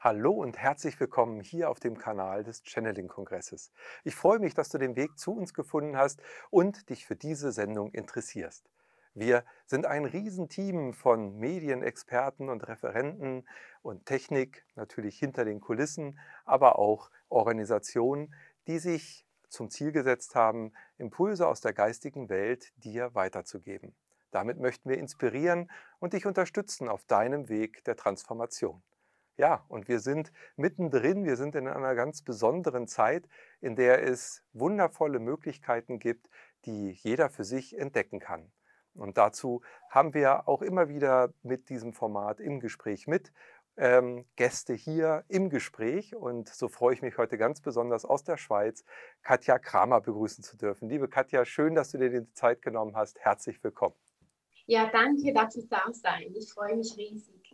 Hallo und herzlich willkommen hier auf dem Kanal des Channeling-Kongresses. Ich freue mich, dass du den Weg zu uns gefunden hast und dich für diese Sendung interessierst. Wir sind ein Riesenteam von Medienexperten und Referenten und Technik, natürlich hinter den Kulissen, aber auch Organisationen, die sich zum Ziel gesetzt haben, Impulse aus der geistigen Welt dir weiterzugeben. Damit möchten wir inspirieren und dich unterstützen auf deinem Weg der Transformation. Ja, und wir sind mittendrin, wir sind in einer ganz besonderen Zeit, in der es wundervolle Möglichkeiten gibt, die jeder für sich entdecken kann. Und dazu haben wir auch immer wieder mit diesem Format im Gespräch mit ähm, Gäste hier im Gespräch. Und so freue ich mich heute ganz besonders aus der Schweiz, Katja Kramer begrüßen zu dürfen. Liebe Katja, schön, dass du dir die Zeit genommen hast. Herzlich willkommen. Ja, danke, dass ich da sein. Ich freue mich riesig.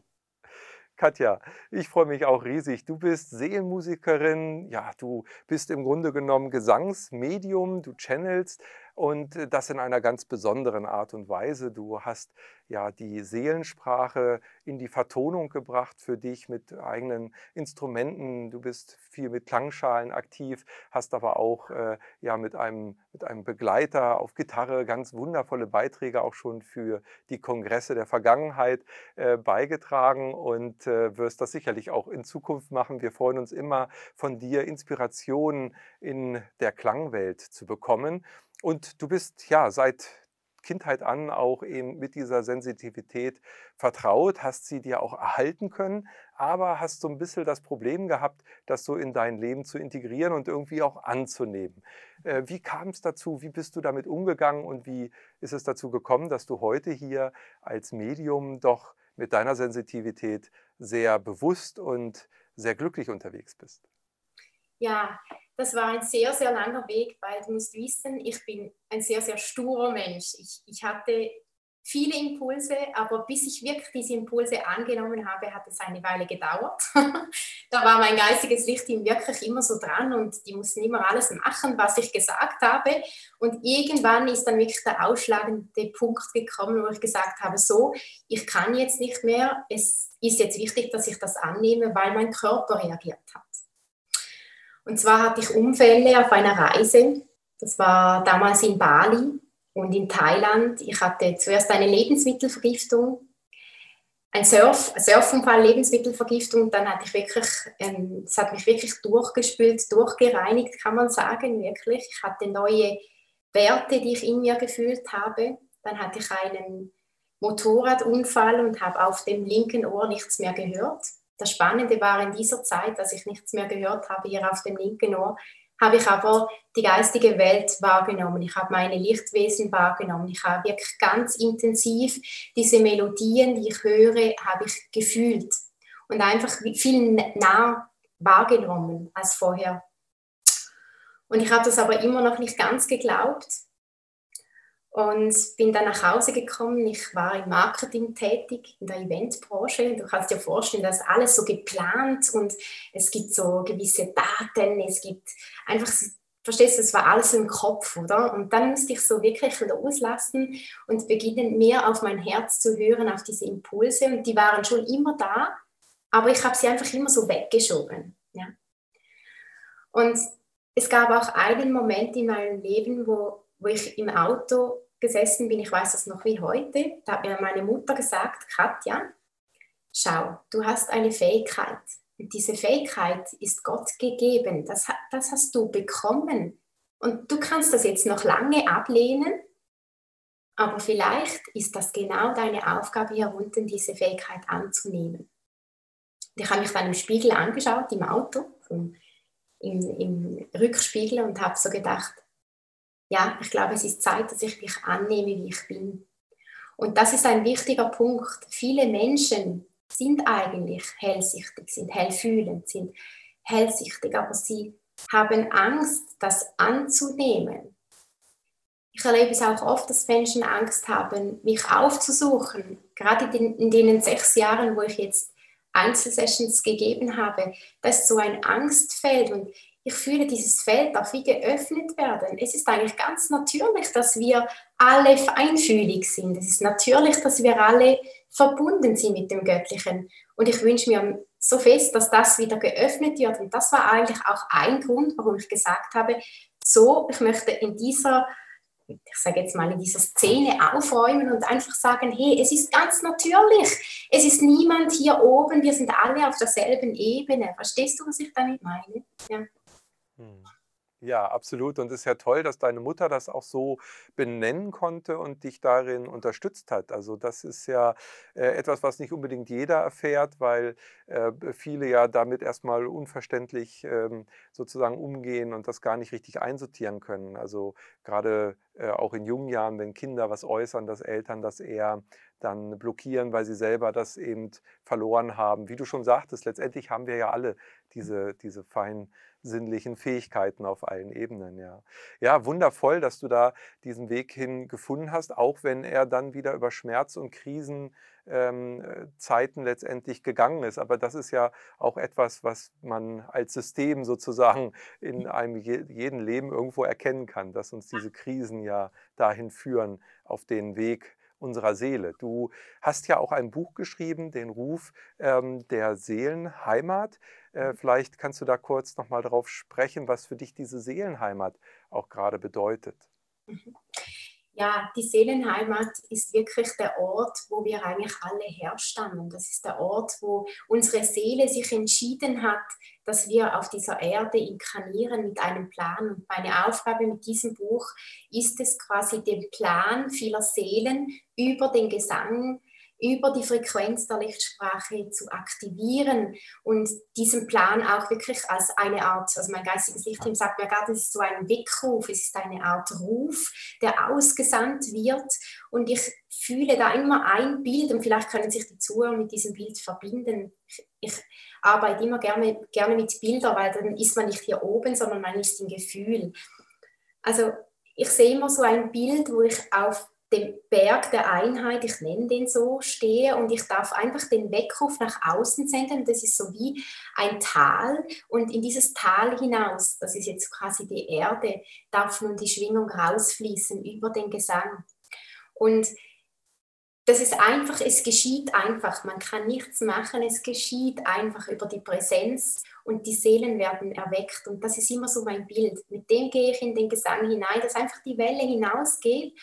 Katja, ich freue mich auch riesig. Du bist Seelenmusikerin, ja, du bist im Grunde genommen Gesangsmedium, du channelst und äh, das in einer ganz besonderen Art und Weise. Du hast ja die Seelensprache in die Vertonung gebracht für dich mit eigenen Instrumenten. Du bist viel mit Klangschalen aktiv, hast aber auch äh, ja mit einem, mit einem Begleiter auf Gitarre ganz wundervolle Beiträge auch schon für die Kongresse der Vergangenheit äh, beigetragen und äh, wirst das sicherlich auch in Zukunft machen. Wir freuen uns immer von dir Inspirationen in der Klangwelt zu bekommen. Und du bist ja seit Kindheit an auch eben mit dieser Sensitivität vertraut, hast sie dir auch erhalten können, aber hast so ein bisschen das Problem gehabt, das so in dein Leben zu integrieren und irgendwie auch anzunehmen. Äh, wie kam es dazu? Wie bist du damit umgegangen und wie ist es dazu gekommen, dass du heute hier als Medium doch mit deiner Sensitivität sehr bewusst und sehr glücklich unterwegs bist? Ja, das war ein sehr, sehr langer Weg, weil du musst wissen, ich bin ein sehr, sehr sturer Mensch. Ich, ich hatte viele Impulse, aber bis ich wirklich diese Impulse angenommen habe, hat es eine Weile gedauert. da war mein geistiges Licht wirklich immer so dran und die mussten immer alles machen, was ich gesagt habe. Und irgendwann ist dann wirklich der ausschlagende Punkt gekommen, wo ich gesagt habe, so, ich kann jetzt nicht mehr, es ist jetzt wichtig, dass ich das annehme, weil mein Körper reagiert hat. Und zwar hatte ich Unfälle auf einer Reise. Das war damals in Bali und in Thailand. Ich hatte zuerst eine Lebensmittelvergiftung, ein Surf, Surfunfall, Lebensmittelvergiftung. Dann hatte ich wirklich, ähm, es hat mich wirklich durchgespült, durchgereinigt, kann man sagen, wirklich. Ich hatte neue Werte, die ich in mir gefühlt habe. Dann hatte ich einen Motorradunfall und habe auf dem linken Ohr nichts mehr gehört das Spannende war in dieser Zeit, dass ich nichts mehr gehört habe hier auf dem linken Ohr, habe ich aber die geistige Welt wahrgenommen. Ich habe meine Lichtwesen wahrgenommen. Ich habe wirklich ganz intensiv diese Melodien, die ich höre, habe ich gefühlt und einfach viel nah wahrgenommen als vorher. Und ich habe das aber immer noch nicht ganz geglaubt und bin dann nach Hause gekommen. Ich war im Marketing tätig, in der Eventbranche. Du kannst dir vorstellen, dass alles so geplant und es gibt so gewisse Daten, es gibt einfach, verstehst du, es war alles im Kopf, oder? Und dann musste ich so wirklich loslassen und beginnen, mehr auf mein Herz zu hören, auf diese Impulse. Und die waren schon immer da, aber ich habe sie einfach immer so weggeschoben. Ja? Und es gab auch einen Moment in meinem Leben, wo, wo ich im Auto gesessen bin, ich weiß das noch wie heute, da hat mir meine Mutter gesagt, Katja, schau, du hast eine Fähigkeit. Und diese Fähigkeit ist Gott gegeben. Das, das hast du bekommen. Und du kannst das jetzt noch lange ablehnen, aber vielleicht ist das genau deine Aufgabe hier unten, diese Fähigkeit anzunehmen. ich habe mich dann im Spiegel angeschaut, im Auto, im, im Rückspiegel und habe so gedacht, ja, ich glaube, es ist Zeit, dass ich mich annehme, wie ich bin. Und das ist ein wichtiger Punkt. Viele Menschen sind eigentlich hellsichtig, sind hellfühlend, sind hellsichtig, aber sie haben Angst, das anzunehmen. Ich erlebe es auch oft, dass Menschen Angst haben, mich aufzusuchen. Gerade in, in den sechs Jahren, wo ich jetzt Einzelsessions gegeben habe, das ist so ein Angstfeld. Und ich fühle, dieses Feld darf wie geöffnet werden. Es ist eigentlich ganz natürlich, dass wir alle feinfühlig sind. Es ist natürlich, dass wir alle verbunden sind mit dem Göttlichen. Und ich wünsche mir so fest, dass das wieder geöffnet wird. Und das war eigentlich auch ein Grund, warum ich gesagt habe, so, ich möchte in dieser ich sage jetzt mal, in dieser Szene aufräumen und einfach sagen, hey, es ist ganz natürlich. Es ist niemand hier oben, wir sind alle auf derselben Ebene. Verstehst du, was ich damit meine? Ja. Hm. Ja, absolut. Und es ist ja toll, dass deine Mutter das auch so benennen konnte und dich darin unterstützt hat. Also das ist ja äh, etwas, was nicht unbedingt jeder erfährt, weil äh, viele ja damit erstmal unverständlich ähm, sozusagen umgehen und das gar nicht richtig einsortieren können. Also gerade äh, auch in jungen Jahren, wenn Kinder was äußern, dass Eltern das eher dann blockieren, weil sie selber das eben verloren haben. Wie du schon sagtest, letztendlich haben wir ja alle diese, diese feinen sinnlichen Fähigkeiten auf allen Ebenen. Ja. ja, wundervoll, dass du da diesen Weg hin gefunden hast, auch wenn er dann wieder über Schmerz und Krisenzeiten ähm, letztendlich gegangen ist. Aber das ist ja auch etwas, was man als System sozusagen in einem jeden Leben irgendwo erkennen kann, dass uns diese Krisen ja dahin führen auf den Weg unserer Seele. Du hast ja auch ein Buch geschrieben, den Ruf ähm, der Seelenheimat. Äh, mhm. vielleicht kannst du da kurz nochmal drauf sprechen, was für dich diese Seelenheimat auch gerade bedeutet. Mhm. Ja, die Seelenheimat ist wirklich der Ort, wo wir eigentlich alle herstammen. Das ist der Ort, wo unsere Seele sich entschieden hat, dass wir auf dieser Erde inkarnieren mit einem Plan. Und meine Aufgabe mit diesem Buch ist es quasi, den Plan vieler Seelen über den Gesang über die Frequenz der Lichtsprache zu aktivieren und diesen Plan auch wirklich als eine Art, also mein geistiges Lichtteam sagt mir gerade, es ist so ein Weckruf, es ist eine Art Ruf, der ausgesandt wird und ich fühle da immer ein Bild und vielleicht können sich die Zuhörer mit diesem Bild verbinden. Ich, arbeite immer gerne, gerne mit Bildern, weil dann ist man nicht hier oben, sondern man ist im Gefühl. Also ich sehe immer so ein Bild, wo ich auf dem Berg der Einheit, ich nenne den so, stehe und ich darf einfach den Weckruf nach außen senden. Das ist so wie ein Tal und in dieses Tal hinaus, das ist jetzt quasi die Erde, darf nun die Schwingung rausfließen über den Gesang. Und das ist einfach, es geschieht einfach, man kann nichts machen, es geschieht einfach über die Präsenz und die Seelen werden erweckt. Und das ist immer so mein Bild. Mit dem gehe ich in den Gesang hinein, dass einfach die Welle hinausgeht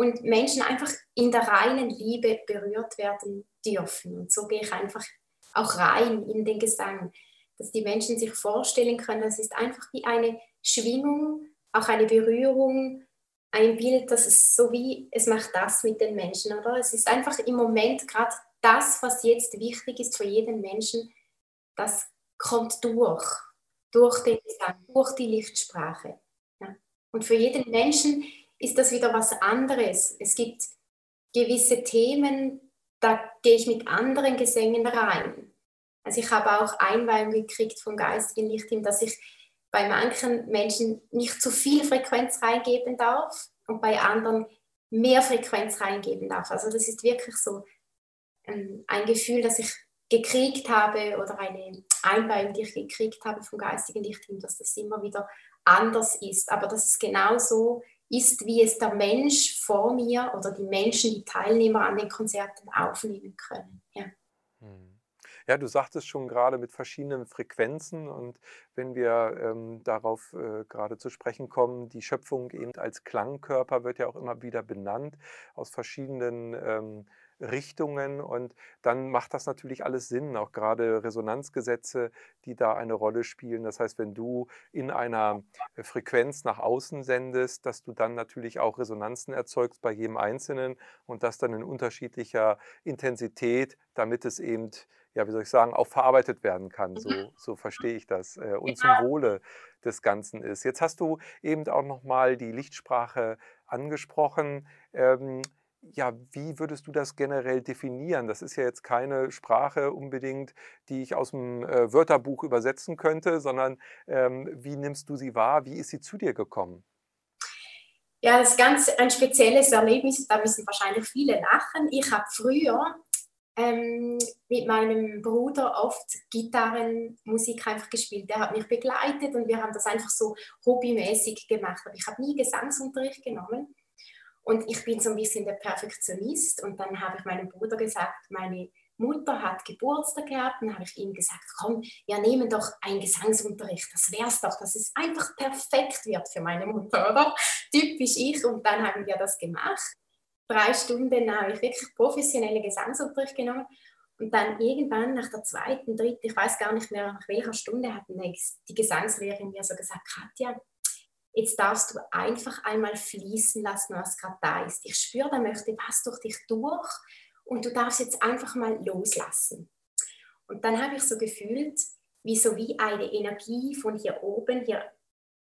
und Menschen einfach in der reinen Liebe berührt werden dürfen. Und so gehe ich einfach auch rein in den Gesang, dass die Menschen sich vorstellen können, das ist einfach wie eine Schwingung, auch eine Berührung, ein Bild, das ist so wie, es macht das mit den Menschen, oder? Es ist einfach im Moment gerade das, was jetzt wichtig ist für jeden Menschen, das kommt durch, durch den Gesang, durch die Lichtsprache. Ja. Und für jeden Menschen ist das wieder was anderes. Es gibt gewisse Themen, da gehe ich mit anderen Gesängen rein. Also ich habe auch Einweihung gekriegt vom geistigen Lichtteam, dass ich bei manchen Menschen nicht zu viel Frequenz reingeben darf und bei anderen mehr Frequenz reingeben darf. Also das ist wirklich so ähm, ein Gefühl, das ich gekriegt habe oder eine Einweihung, die ich gekriegt habe vom geistigen Lichtteam, dass das immer wieder anders ist. Aber dass es genauso ist, wie es der Mensch vor mir oder die Menschen, die Teilnehmer an den Konzerten aufnehmen können. Ja. Hm. Ja, du sagtest schon gerade mit verschiedenen Frequenzen und wenn wir ähm, darauf äh, gerade zu sprechen kommen, die Schöpfung eben als Klangkörper wird ja auch immer wieder benannt aus verschiedenen ähm, Richtungen und dann macht das natürlich alles Sinn, auch gerade Resonanzgesetze, die da eine Rolle spielen. Das heißt, wenn du in einer äh, Frequenz nach außen sendest, dass du dann natürlich auch Resonanzen erzeugst bei jedem Einzelnen und das dann in unterschiedlicher Intensität, damit es eben ja, wie soll ich sagen, auch verarbeitet werden kann. So, mhm. so verstehe ich das. Äh, und zum Wohle des Ganzen ist. Jetzt hast du eben auch nochmal die Lichtsprache angesprochen. Ähm, ja, wie würdest du das generell definieren? Das ist ja jetzt keine Sprache unbedingt, die ich aus dem äh, Wörterbuch übersetzen könnte, sondern ähm, wie nimmst du sie wahr? Wie ist sie zu dir gekommen? Ja, das ist ganz ein spezielles Erlebnis, da müssen wahrscheinlich viele lachen. Ich habe früher ähm, mit meinem Bruder oft Gitarrenmusik einfach gespielt. Der hat mich begleitet und wir haben das einfach so hobbymäßig gemacht. Aber ich habe nie Gesangsunterricht genommen. Und ich bin so ein bisschen der Perfektionist. Und dann habe ich meinem Bruder gesagt, meine Mutter hat Geburtstag gehabt. Und dann habe ich ihm gesagt, komm, wir nehmen doch einen Gesangsunterricht, das wäre es doch, dass es einfach perfekt wird für meine Mutter, oder? Typisch ich. Und dann haben wir das gemacht. Drei Stunden habe ich wirklich professionellen Gesangsunterricht genommen. Und dann irgendwann nach der zweiten, dritten, ich weiß gar nicht mehr nach welcher Stunde, hat die Gesangslehrerin mir so gesagt, Katja, jetzt darfst du einfach einmal fließen lassen, was gerade da ist. Ich spüre, da möchte was durch dich durch und du darfst jetzt einfach mal loslassen. Und dann habe ich so gefühlt, wie so wie eine Energie von hier oben hier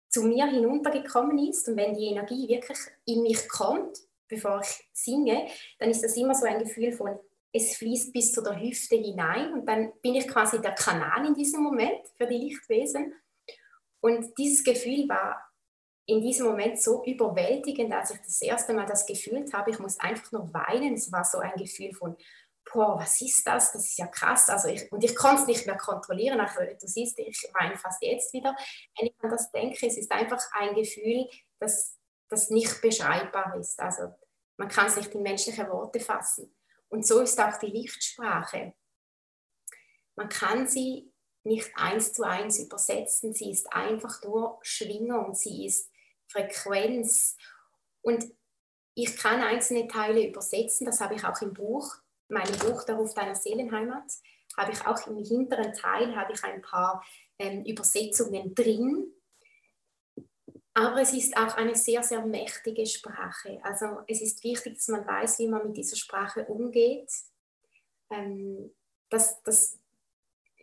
zu mir hinuntergekommen ist. Und wenn die Energie wirklich in mich kommt, bevor ich singe, dann ist das immer so ein Gefühl von, es fließt bis zu der Hüfte hinein und dann bin ich quasi der Kanal in diesem Moment für die Lichtwesen. Und dieses Gefühl war in diesem Moment so überwältigend, als ich das erste Mal das gefühlt habe. Ich muss einfach nur weinen. Es war so ein Gefühl von, boah, was ist das? Das ist ja krass. Also ich, und ich konnte es nicht mehr kontrollieren. Also du siehst, ich weine fast jetzt wieder. Wenn ich an das denke, es ist einfach ein Gefühl, das, das nicht beschreibbar ist. Also man kann es nicht in menschliche Worte fassen. Und so ist auch die Lichtsprache. Man kann sie nicht eins zu eins übersetzen. Sie ist einfach nur Schwingung, sie ist Frequenz. Und ich kann einzelne Teile übersetzen, das habe ich auch im Buch, meinem Buch Der Ruf deiner Seelenheimat, habe ich auch im hinteren Teil habe ich ein paar ähm, Übersetzungen drin. Aber es ist auch eine sehr, sehr mächtige Sprache. Also es ist wichtig, dass man weiß, wie man mit dieser Sprache umgeht. Ähm, das, das,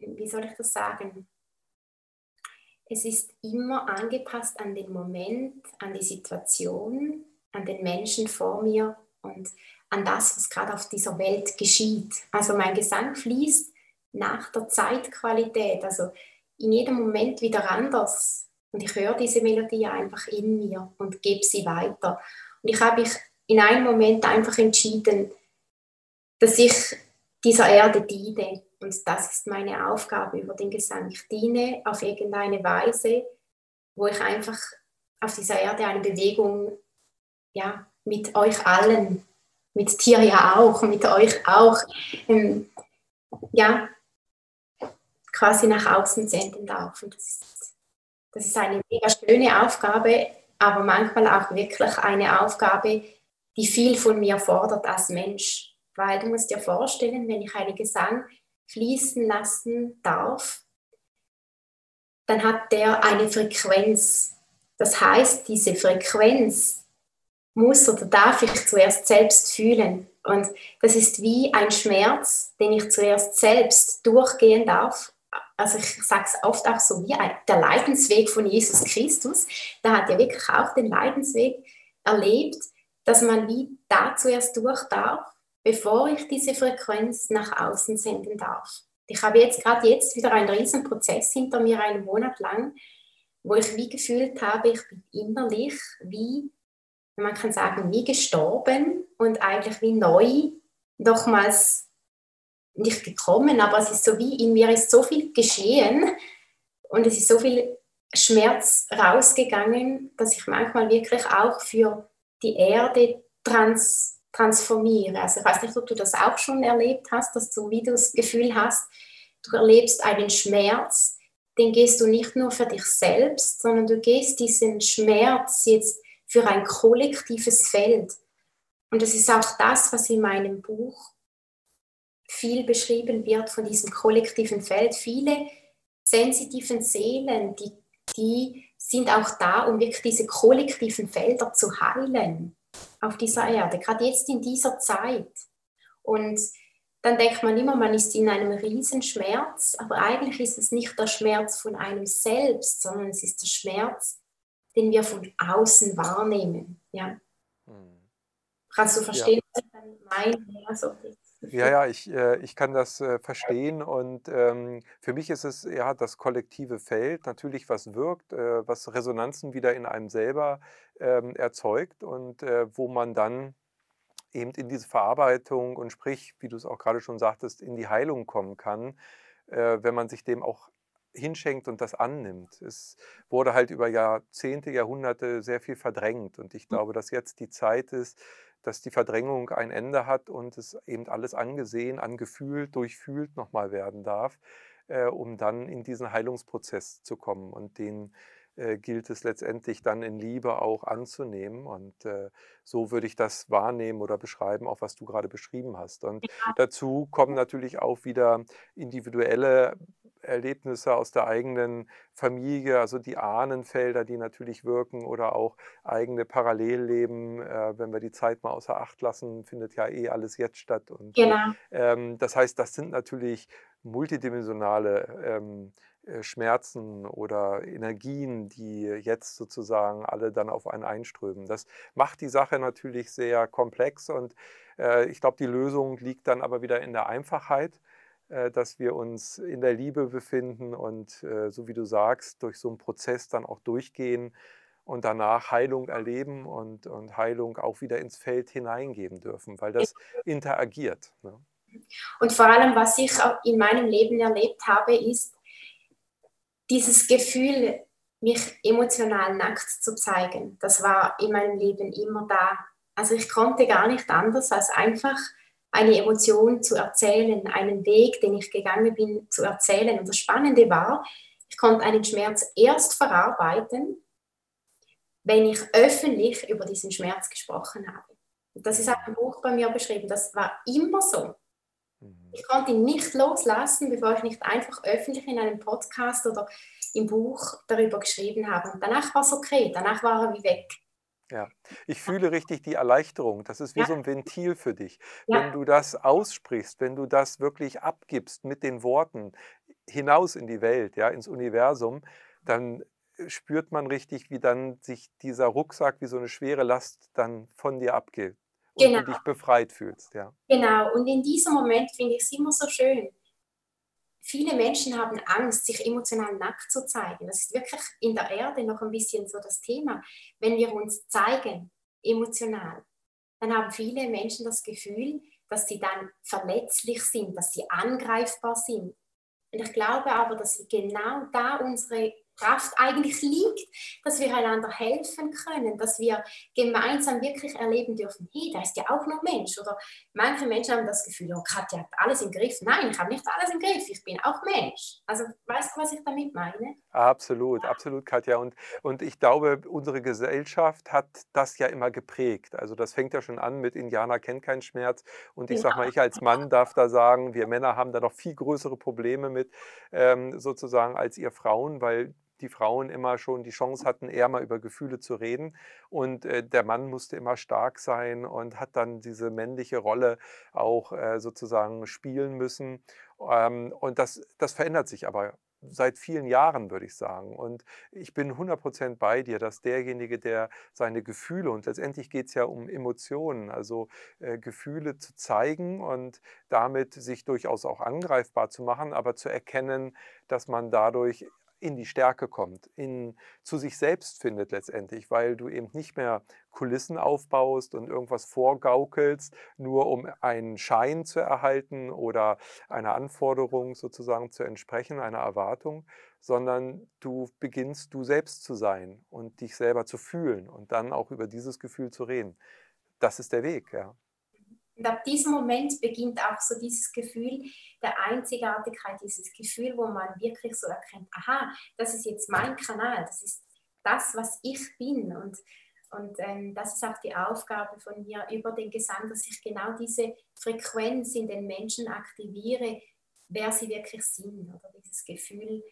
wie soll ich das sagen? Es ist immer angepasst an den Moment, an die Situation, an den Menschen vor mir und an das, was gerade auf dieser Welt geschieht. Also mein Gesang fließt nach der Zeitqualität, also in jedem Moment wieder anders. Und ich höre diese Melodie einfach in mir und gebe sie weiter. Und ich habe mich in einem Moment einfach entschieden, dass ich dieser Erde diene und das ist meine Aufgabe über den Gesang. Ich diene auf irgendeine Weise, wo ich einfach auf dieser Erde eine Bewegung ja, mit euch allen, mit dir ja auch, mit euch auch, ähm, ja, quasi nach außen senden darf. Und das ist, das ist eine mega schöne Aufgabe, aber manchmal auch wirklich eine Aufgabe, die viel von mir fordert als Mensch. Weil du musst dir vorstellen, wenn ich einen Gesang fließen lassen darf, dann hat der eine Frequenz. Das heißt, diese Frequenz muss oder darf ich zuerst selbst fühlen. Und das ist wie ein Schmerz, den ich zuerst selbst durchgehen darf. Also ich sage es oft auch so wie der Leidensweg von Jesus Christus. Da hat er wirklich auch den Leidensweg erlebt, dass man wie da zuerst durch darf bevor ich diese Frequenz nach außen senden darf. Ich habe jetzt gerade jetzt wieder einen riesen Prozess hinter mir, einen Monat lang, wo ich wie gefühlt habe, ich bin innerlich wie, man kann sagen, wie gestorben und eigentlich wie neu nochmals nicht gekommen, aber es ist so wie, in mir ist so viel geschehen und es ist so viel Schmerz rausgegangen, dass ich manchmal wirklich auch für die Erde trans transformiere. Also ich weiß nicht, ob du das auch schon erlebt hast, dass du wie du das Gefühl hast, du erlebst einen Schmerz, den gehst du nicht nur für dich selbst, sondern du gehst diesen Schmerz jetzt für ein kollektives Feld. Und das ist auch das, was in meinem Buch viel beschrieben wird von diesem kollektiven Feld. Viele sensitiven Seelen, die, die sind auch da, um wirklich diese kollektiven Felder zu heilen auf dieser Erde, gerade jetzt in dieser Zeit. Und dann denkt man immer, man ist in einem Riesenschmerz, aber eigentlich ist es nicht der Schmerz von einem selbst, sondern es ist der Schmerz, den wir von außen wahrnehmen. Ja. Hm. Kannst du verstehen, ja. was ich dann meine? Also, ja, ja, ich, äh, ich kann das äh, verstehen und ähm, für mich ist es ja das kollektive Feld natürlich, was wirkt, äh, was Resonanzen wieder in einem selber ähm, erzeugt und äh, wo man dann eben in diese Verarbeitung und sprich, wie du es auch gerade schon sagtest, in die Heilung kommen kann, äh, wenn man sich dem auch hinschenkt und das annimmt. Es wurde halt über Jahrzehnte, Jahrhunderte sehr viel verdrängt. Und ich hm. glaube, dass jetzt die Zeit ist, dass die Verdrängung ein Ende hat und es eben alles angesehen, angefühlt, durchfühlt nochmal werden darf, äh, um dann in diesen Heilungsprozess zu kommen. Und den äh, gilt es letztendlich dann in Liebe auch anzunehmen. Und äh, so würde ich das wahrnehmen oder beschreiben, auch was du gerade beschrieben hast. Und ja. dazu kommen natürlich auch wieder individuelle Erlebnisse aus der eigenen Familie, also die Ahnenfelder, die natürlich wirken oder auch eigene Parallelleben. Äh, wenn wir die Zeit mal außer Acht lassen, findet ja eh alles jetzt statt. Und, genau. Ähm, das heißt, das sind natürlich multidimensionale ähm, äh, Schmerzen oder Energien, die jetzt sozusagen alle dann auf einen einströmen. Das macht die Sache natürlich sehr komplex und äh, ich glaube, die Lösung liegt dann aber wieder in der Einfachheit, dass wir uns in der Liebe befinden und äh, so wie du sagst, durch so einen Prozess dann auch durchgehen und danach Heilung erleben und, und Heilung auch wieder ins Feld hineingeben dürfen, weil das interagiert. Ne? Und vor allem, was ich in meinem Leben erlebt habe, ist, dieses Gefühl, mich emotional nackt zu zeigen, das war in meinem Leben immer da. Also ich konnte gar nicht anders, als einfach eine Emotion zu erzählen, einen Weg, den ich gegangen bin, zu erzählen. Und das Spannende war, ich konnte einen Schmerz erst verarbeiten, wenn ich öffentlich über diesen Schmerz gesprochen habe. Und das ist auch im Buch bei mir beschrieben. Das war immer so. Mhm. Ich konnte ihn nicht loslassen, bevor ich nicht einfach öffentlich in einem Podcast oder im Buch darüber geschrieben habe. Und danach war es okay, danach war er wie weg. Ja, ich fühle richtig die Erleichterung. Das ist wie ja. so ein Ventil für dich. Ja. Wenn du das aussprichst, wenn du das wirklich abgibst mit den Worten hinaus in die Welt, ja, ins Universum, dann spürt man richtig, wie dann sich dieser Rucksack wie so eine schwere Last dann von dir abgeht und genau. du dich befreit fühlst. Ja. Genau, und in diesem Moment finde ich es immer so schön. Viele Menschen haben Angst, sich emotional nackt zu zeigen. Das ist wirklich in der Erde noch ein bisschen so das Thema. Wenn wir uns zeigen, emotional, dann haben viele Menschen das Gefühl, dass sie dann verletzlich sind, dass sie angreifbar sind. Und ich glaube aber, dass genau da unsere Kraft eigentlich liegt, dass wir einander helfen können, dass wir gemeinsam wirklich erleben dürfen, hey, da ist ja auch noch Mensch. Oder manche Menschen haben das Gefühl, oh, Katja hat alles im Griff. Nein, ich habe nicht alles im Griff, ich bin auch Mensch. Also weißt du, was ich damit meine? Absolut, absolut, Katja. Und, und ich glaube, unsere Gesellschaft hat das ja immer geprägt. Also das fängt ja schon an mit Indianer kennt keinen Schmerz. Und ich ja. sage mal, ich als Mann darf da sagen, wir Männer haben da noch viel größere Probleme mit ähm, sozusagen als ihr Frauen, weil die Frauen immer schon die Chance hatten, eher mal über Gefühle zu reden. Und äh, der Mann musste immer stark sein und hat dann diese männliche Rolle auch äh, sozusagen spielen müssen. Ähm, und das, das verändert sich aber seit vielen Jahren, würde ich sagen. Und ich bin 100% bei dir, dass derjenige, der seine Gefühle, und letztendlich geht es ja um Emotionen, also äh, Gefühle zu zeigen und damit sich durchaus auch angreifbar zu machen, aber zu erkennen, dass man dadurch in die Stärke kommt, in, zu sich selbst findet letztendlich, weil du eben nicht mehr Kulissen aufbaust und irgendwas vorgaukelst, nur um einen Schein zu erhalten oder einer Anforderung sozusagen zu entsprechen, einer Erwartung, sondern du beginnst du selbst zu sein und dich selber zu fühlen und dann auch über dieses Gefühl zu reden. Das ist der Weg, ja. Und ab diesem Moment beginnt auch so dieses Gefühl der Einzigartigkeit, dieses Gefühl, wo man wirklich so erkennt, aha, das ist jetzt mein Kanal, das ist das, was ich bin. Und, und ähm, das ist auch die Aufgabe von mir über den Gesang, dass ich genau diese Frequenz in den Menschen aktiviere, wer sie wirklich sind. Oder dieses Gefühl,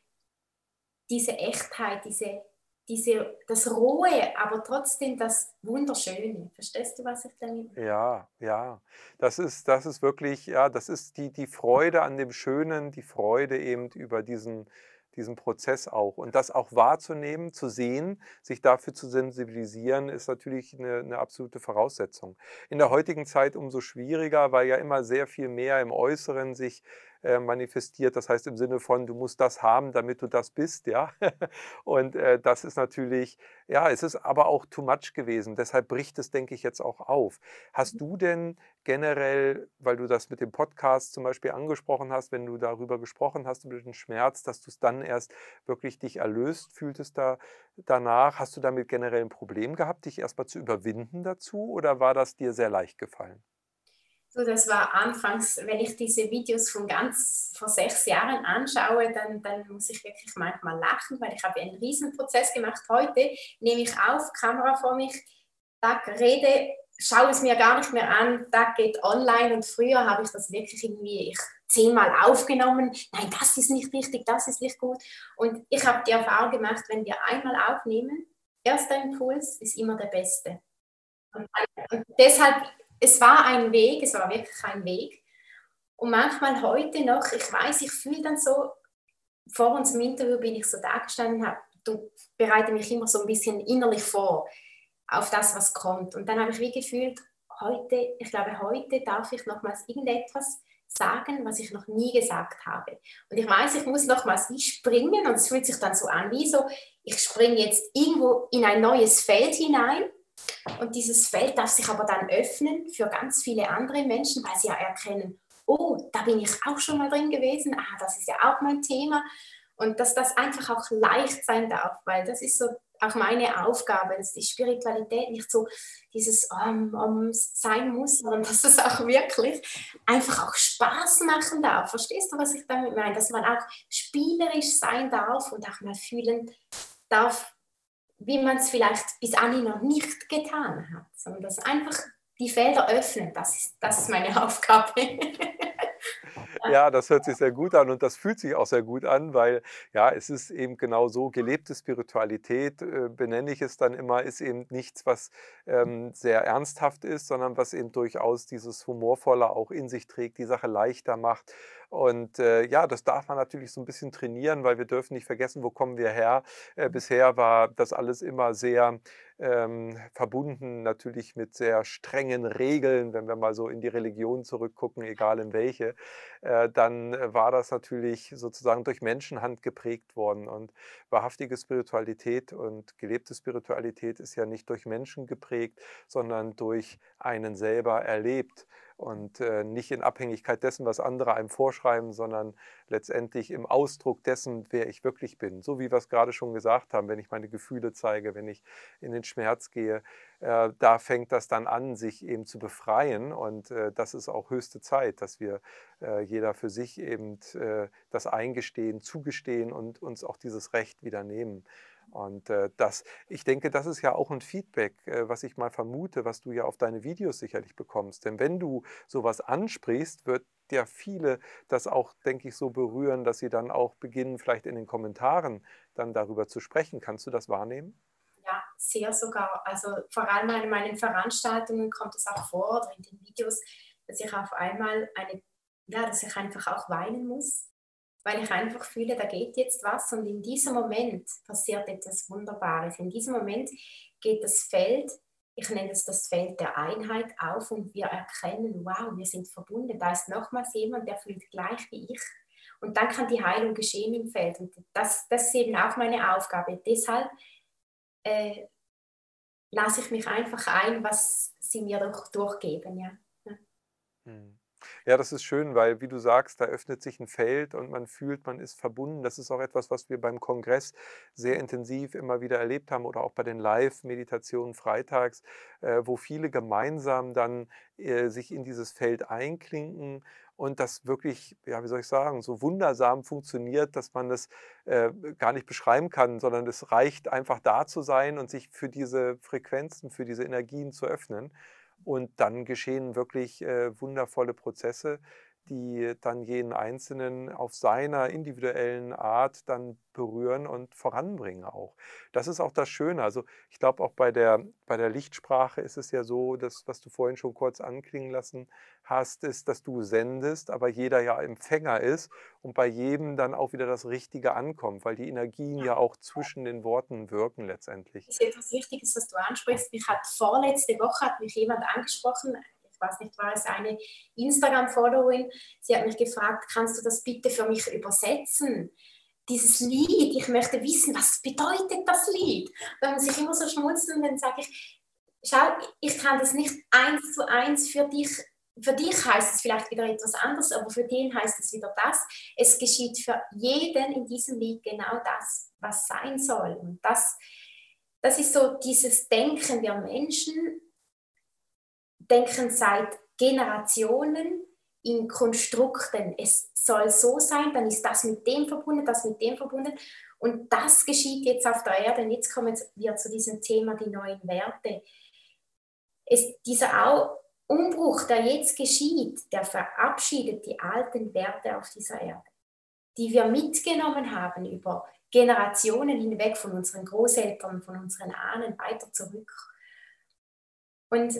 diese Echtheit, diese diese, das Rohe, aber trotzdem das Wunderschöne. Verstehst du, was ich damit meine? Ja, ja. Das ist, das ist wirklich, ja, das ist die, die Freude an dem Schönen, die Freude eben über diesen, diesen Prozess auch. Und das auch wahrzunehmen, zu sehen, sich dafür zu sensibilisieren, ist natürlich eine, eine absolute Voraussetzung. In der heutigen Zeit umso schwieriger, weil ja immer sehr viel mehr im Äußeren sich äh, manifestiert. Das heißt im Sinne von, du musst das haben, damit du das bist, ja. Und äh, das ist natürlich, ja, es ist aber auch too much gewesen. Deshalb bricht es, denke ich, jetzt auch auf. Hast mhm. du denn generell, weil du das mit dem Podcast zum Beispiel angesprochen hast, wenn du darüber gesprochen hast, über den Schmerz, dass du es dann erst wirklich dich erlöst fühltest da danach, hast du damit generell ein Problem gehabt, dich erstmal zu überwinden dazu oder war das dir sehr leicht gefallen? So, das war anfangs, wenn ich diese Videos von ganz vor sechs Jahren anschaue, dann, dann muss ich wirklich manchmal lachen, weil ich habe einen Riesenprozess gemacht. Heute nehme ich auf, Kamera vor mich, Tag rede, schaue es mir gar nicht mehr an, Tag geht online und früher habe ich das wirklich irgendwie ich, zehnmal aufgenommen. Nein, das ist nicht richtig, das ist nicht gut. Und ich habe die Erfahrung gemacht, wenn wir einmal aufnehmen, erster Impuls ist immer der beste. Und deshalb es war ein Weg, es war wirklich ein Weg. Und manchmal heute noch, ich weiß, ich fühle dann so, vor unserem Interview bin ich so da gestanden, du bereite mich immer so ein bisschen innerlich vor auf das, was kommt. Und dann habe ich wie gefühlt, heute, ich glaube, heute darf ich nochmals irgendetwas sagen, was ich noch nie gesagt habe. Und ich weiß, ich muss nochmals wie springen und es fühlt sich dann so an, wie so, ich springe jetzt irgendwo in ein neues Feld hinein und dieses Feld darf sich aber dann öffnen für ganz viele andere Menschen, weil sie ja erkennen, oh, da bin ich auch schon mal drin gewesen, ah, das ist ja auch mein Thema. Und dass das einfach auch leicht sein darf, weil das ist so auch meine Aufgabe, dass die Spiritualität nicht so dieses um, um sein muss, sondern dass es auch wirklich einfach auch Spaß machen darf. Verstehst du, was ich damit meine? Dass man auch spielerisch sein darf und auch mal fühlen darf, wie man es vielleicht bis anhin noch nicht getan hat, sondern dass einfach die Felder öffnen. Das ist, das ist meine Aufgabe. Ja, das hört sich sehr gut an und das fühlt sich auch sehr gut an, weil ja, es ist eben genau so, gelebte Spiritualität, äh, benenne ich es dann immer, ist eben nichts, was ähm, sehr ernsthaft ist, sondern was eben durchaus dieses Humorvolle auch in sich trägt, die Sache leichter macht und äh, ja, das darf man natürlich so ein bisschen trainieren, weil wir dürfen nicht vergessen, wo kommen wir her. Äh, bisher war das alles immer sehr ähm, verbunden natürlich mit sehr strengen Regeln, wenn wir mal so in die Religion zurückgucken, egal in welche, äh, dann war das natürlich sozusagen durch Menschenhand geprägt worden. Und wahrhaftige Spiritualität und gelebte Spiritualität ist ja nicht durch Menschen geprägt, sondern durch einen selber erlebt und äh, nicht in Abhängigkeit dessen, was andere einem vorschreiben, sondern letztendlich im Ausdruck dessen, wer ich wirklich bin. So wie wir es gerade schon gesagt haben, wenn ich meine Gefühle zeige, wenn ich in den Schmerz gehe, äh, da fängt das dann an, sich eben zu befreien und äh, das ist auch höchste Zeit, dass wir äh, jeder für sich eben äh, das eingestehen, zugestehen und uns auch dieses Recht wieder nehmen. Und äh, das, ich denke, das ist ja auch ein Feedback, äh, was ich mal vermute, was du ja auf deine Videos sicherlich bekommst. Denn wenn du sowas ansprichst, wird ja viele das auch, denke ich, so berühren, dass sie dann auch beginnen, vielleicht in den Kommentaren dann darüber zu sprechen. Kannst du das wahrnehmen? Ja, sehr sogar. Also vor allem in meinen Veranstaltungen kommt es auch vor oder in den Videos, dass ich auf einmal eine, ja, dass ich einfach auch weinen muss weil ich einfach fühle, da geht jetzt was und in diesem Moment passiert etwas Wunderbares. In diesem Moment geht das Feld, ich nenne es das Feld der Einheit auf und wir erkennen, wow, wir sind verbunden. Da ist nochmals jemand, der fühlt gleich wie ich. Und dann kann die Heilung geschehen im Feld. Und das, das ist eben auch meine Aufgabe. Deshalb äh, lasse ich mich einfach ein, was sie mir durch, durchgeben. Ja. Hm. Ja, das ist schön, weil, wie du sagst, da öffnet sich ein Feld und man fühlt, man ist verbunden. Das ist auch etwas, was wir beim Kongress sehr intensiv immer wieder erlebt haben oder auch bei den Live-Meditationen freitags, äh, wo viele gemeinsam dann äh, sich in dieses Feld einklinken und das wirklich, ja, wie soll ich sagen, so wundersam funktioniert, dass man das äh, gar nicht beschreiben kann, sondern es reicht einfach da zu sein und sich für diese Frequenzen, für diese Energien zu öffnen. Und dann geschehen wirklich äh, wundervolle Prozesse, die dann jeden Einzelnen auf seiner individuellen Art dann berühren und voranbringen auch. Das ist auch das Schöne. Also ich glaube auch bei der, bei der Lichtsprache ist es ja so, dass, was du vorhin schon kurz anklingen lassen hast, ist, dass du sendest, aber jeder ja Empfänger ist und bei jedem dann auch wieder das Richtige ankommt, weil die Energien ja auch zwischen den Worten wirken letztendlich. Das ist etwas Wichtiges, was du ansprichst. Mich hat vorletzte Woche hat mich jemand angesprochen, weiß nicht, war es eine Instagram-Followerin, sie hat mich gefragt, kannst du das bitte für mich übersetzen? Dieses Lied, ich möchte wissen, was bedeutet das Lied? Da muss ich immer so schmunzeln und dann sage ich, schau, ich kann das nicht eins zu eins für dich für dich heißt es vielleicht wieder etwas anderes, aber für den heißt es wieder das. Es geschieht für jeden in diesem Lied genau das, was sein soll. Und das, das ist so dieses Denken der Menschen, denken seit Generationen in Konstrukten. Es soll so sein, dann ist das mit dem verbunden, das mit dem verbunden. Und das geschieht jetzt auf der Erde. Und jetzt kommen wir zu diesem Thema, die neuen Werte. Es, dieser Umbruch, der jetzt geschieht, der verabschiedet die alten Werte auf dieser Erde, die wir mitgenommen haben über Generationen hinweg von unseren Großeltern, von unseren Ahnen weiter zurück. Und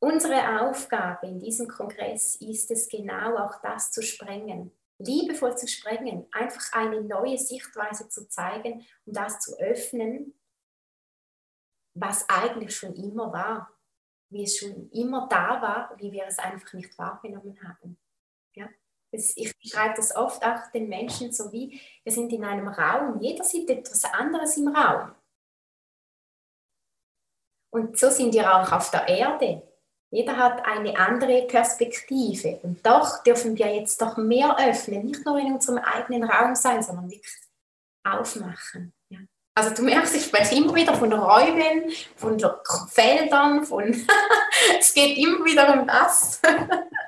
unsere Aufgabe in diesem Kongress ist es genau auch das zu sprengen, liebevoll zu sprengen, einfach eine neue Sichtweise zu zeigen und das zu öffnen, was eigentlich schon immer war, wie es schon immer da war, wie wir es einfach nicht wahrgenommen haben. Ja? ich beschreibe das oft auch den Menschen so wie, wir sind in einem Raum, jeder sieht etwas anderes im Raum. Und so sind wir auch auf der Erde. Jeder hat eine andere Perspektive. Und doch dürfen wir jetzt doch mehr öffnen, nicht nur in unserem eigenen Raum sein, sondern wirklich aufmachen. Ja. Also du merkst, ich spreche immer wieder von Räumen, von Feldern, von es geht immer wieder um das.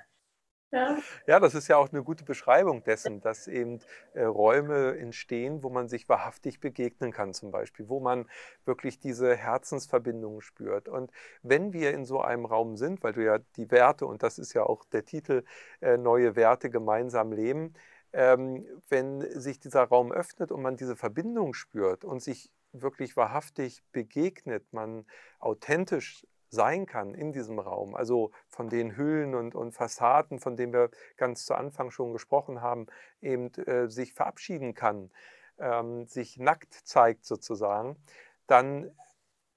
Ja. ja, das ist ja auch eine gute Beschreibung dessen, dass eben äh, Räume entstehen, wo man sich wahrhaftig begegnen kann zum Beispiel, wo man wirklich diese Herzensverbindungen spürt. Und wenn wir in so einem Raum sind, weil du ja die Werte, und das ist ja auch der Titel, äh, neue Werte gemeinsam leben, ähm, wenn sich dieser Raum öffnet und man diese Verbindung spürt und sich wirklich wahrhaftig begegnet, man authentisch sein kann in diesem Raum, also von den Hüllen und, und Fassaden, von denen wir ganz zu Anfang schon gesprochen haben, eben äh, sich verabschieden kann, ähm, sich nackt zeigt sozusagen, dann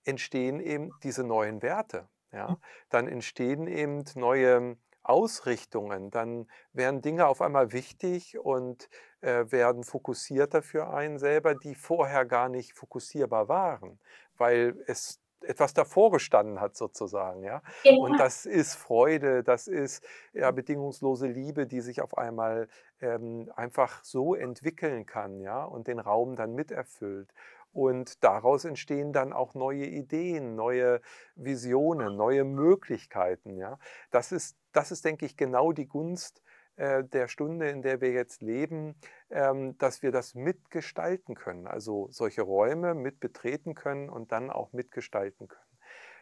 entstehen eben diese neuen Werte. Ja? Hm. Dann entstehen eben neue Ausrichtungen, dann werden Dinge auf einmal wichtig und äh, werden fokussierter für einen selber, die vorher gar nicht fokussierbar waren, weil es etwas davor gestanden hat sozusagen, ja. Genau. Und das ist Freude, das ist ja bedingungslose Liebe, die sich auf einmal ähm, einfach so entwickeln kann, ja, und den Raum dann miterfüllt. Und daraus entstehen dann auch neue Ideen, neue Visionen, neue Möglichkeiten, ja. Das ist, das ist, denke ich, genau die Gunst der Stunde, in der wir jetzt leben, ähm, dass wir das mitgestalten können, also solche Räume mit betreten können und dann auch mitgestalten können.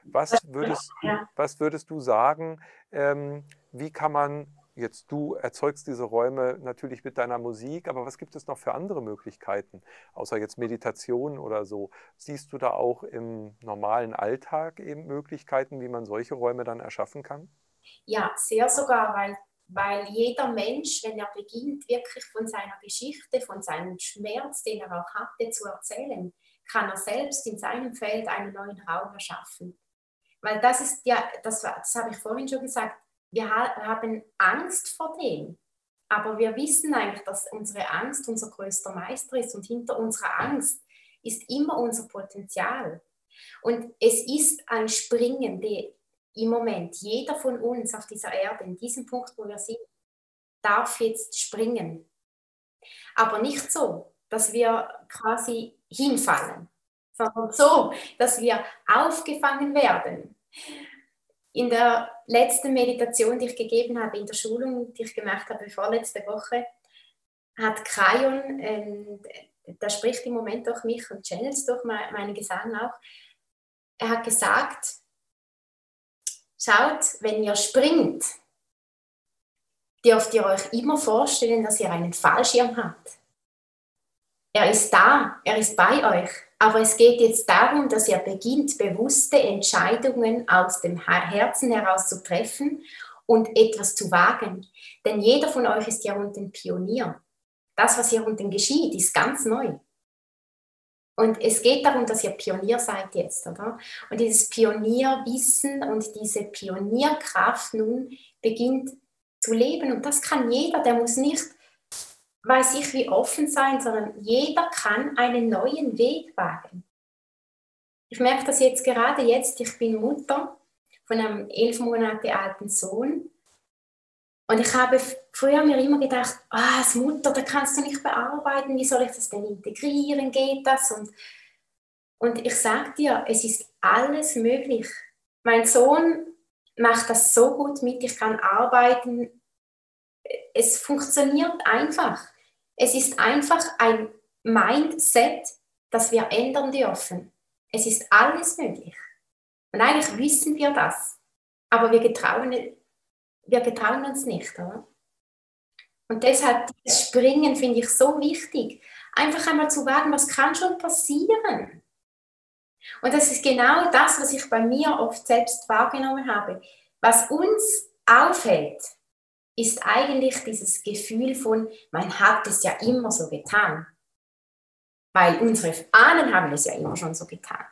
Was würdest, was würdest du sagen, ähm, wie kann man, jetzt du erzeugst diese Räume natürlich mit deiner Musik, aber was gibt es noch für andere Möglichkeiten, außer jetzt Meditation oder so? Siehst du da auch im normalen Alltag eben Möglichkeiten, wie man solche Räume dann erschaffen kann? Ja, sehr sogar, weil weil jeder Mensch, wenn er beginnt, wirklich von seiner Geschichte, von seinem Schmerz, den er auch hatte, zu erzählen, kann er selbst in seinem Feld einen neuen Raum erschaffen. Weil das ist ja, das, das habe ich vorhin schon gesagt, wir haben Angst vor dem. Aber wir wissen eigentlich, dass unsere Angst unser größter Meister ist und hinter unserer Angst ist immer unser Potenzial. Und es ist ein Springen, die, im Moment, jeder von uns auf dieser Erde, in diesem Punkt, wo wir sind, darf jetzt springen. Aber nicht so, dass wir quasi hinfallen, sondern so, dass wir aufgefangen werden. In der letzten Meditation, die ich gegeben habe, in der Schulung, die ich gemacht habe vorletzte Woche, hat Krayon, äh, der spricht im Moment durch mich und channelt durch meinen Gesang auch, er hat gesagt, Schaut, wenn ihr springt, dürft ihr euch immer vorstellen, dass ihr einen Fallschirm habt. Er ist da, er ist bei euch, aber es geht jetzt darum, dass ihr beginnt, bewusste Entscheidungen aus dem Herzen heraus zu treffen und etwas zu wagen. Denn jeder von euch ist ja unten Pionier. Das, was hier unten geschieht, ist ganz neu. Und es geht darum, dass ihr Pionier seid jetzt, oder? Und dieses Pionierwissen und diese Pionierkraft nun beginnt zu leben. Und das kann jeder, der muss nicht, weiß ich, wie offen sein, sondern jeder kann einen neuen Weg wagen. Ich merke das jetzt gerade jetzt, ich bin Mutter von einem elf Monate alten Sohn. Und ich habe früher mir immer gedacht, ah, als Mutter, da kannst du nicht bearbeiten, wie soll ich das denn integrieren, geht das? Und, und ich sage dir, es ist alles möglich. Mein Sohn macht das so gut mit, ich kann arbeiten. Es funktioniert einfach. Es ist einfach ein Mindset, das wir ändern dürfen. Es ist alles möglich. Und eigentlich wissen wir das. Aber wir getrauen, wir getrauen uns nicht. Oder? Und deshalb das Springen finde ich so wichtig. Einfach einmal zu wagen, was kann schon passieren? Und das ist genau das, was ich bei mir oft selbst wahrgenommen habe. Was uns aufhält, ist eigentlich dieses Gefühl von, man hat es ja immer so getan. Weil unsere Ahnen haben es ja immer schon so getan.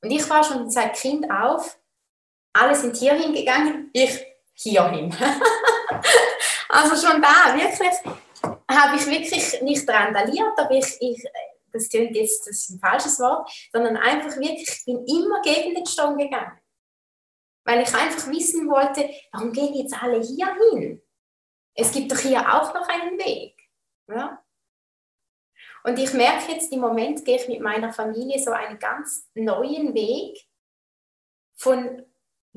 Und ich war schon seit Kind auf, alle sind hier hingegangen, ich hierhin. also schon da, wirklich, habe ich wirklich nicht randaliert, aber ich, ich das klingt jetzt das ist ein falsches Wort, sondern einfach wirklich, ich bin immer gegen den Strom gegangen. Weil ich einfach wissen wollte, warum gehen jetzt alle hier hin? Es gibt doch hier auch noch einen Weg. Ja? Und ich merke jetzt, im Moment gehe ich mit meiner Familie so einen ganz neuen Weg von,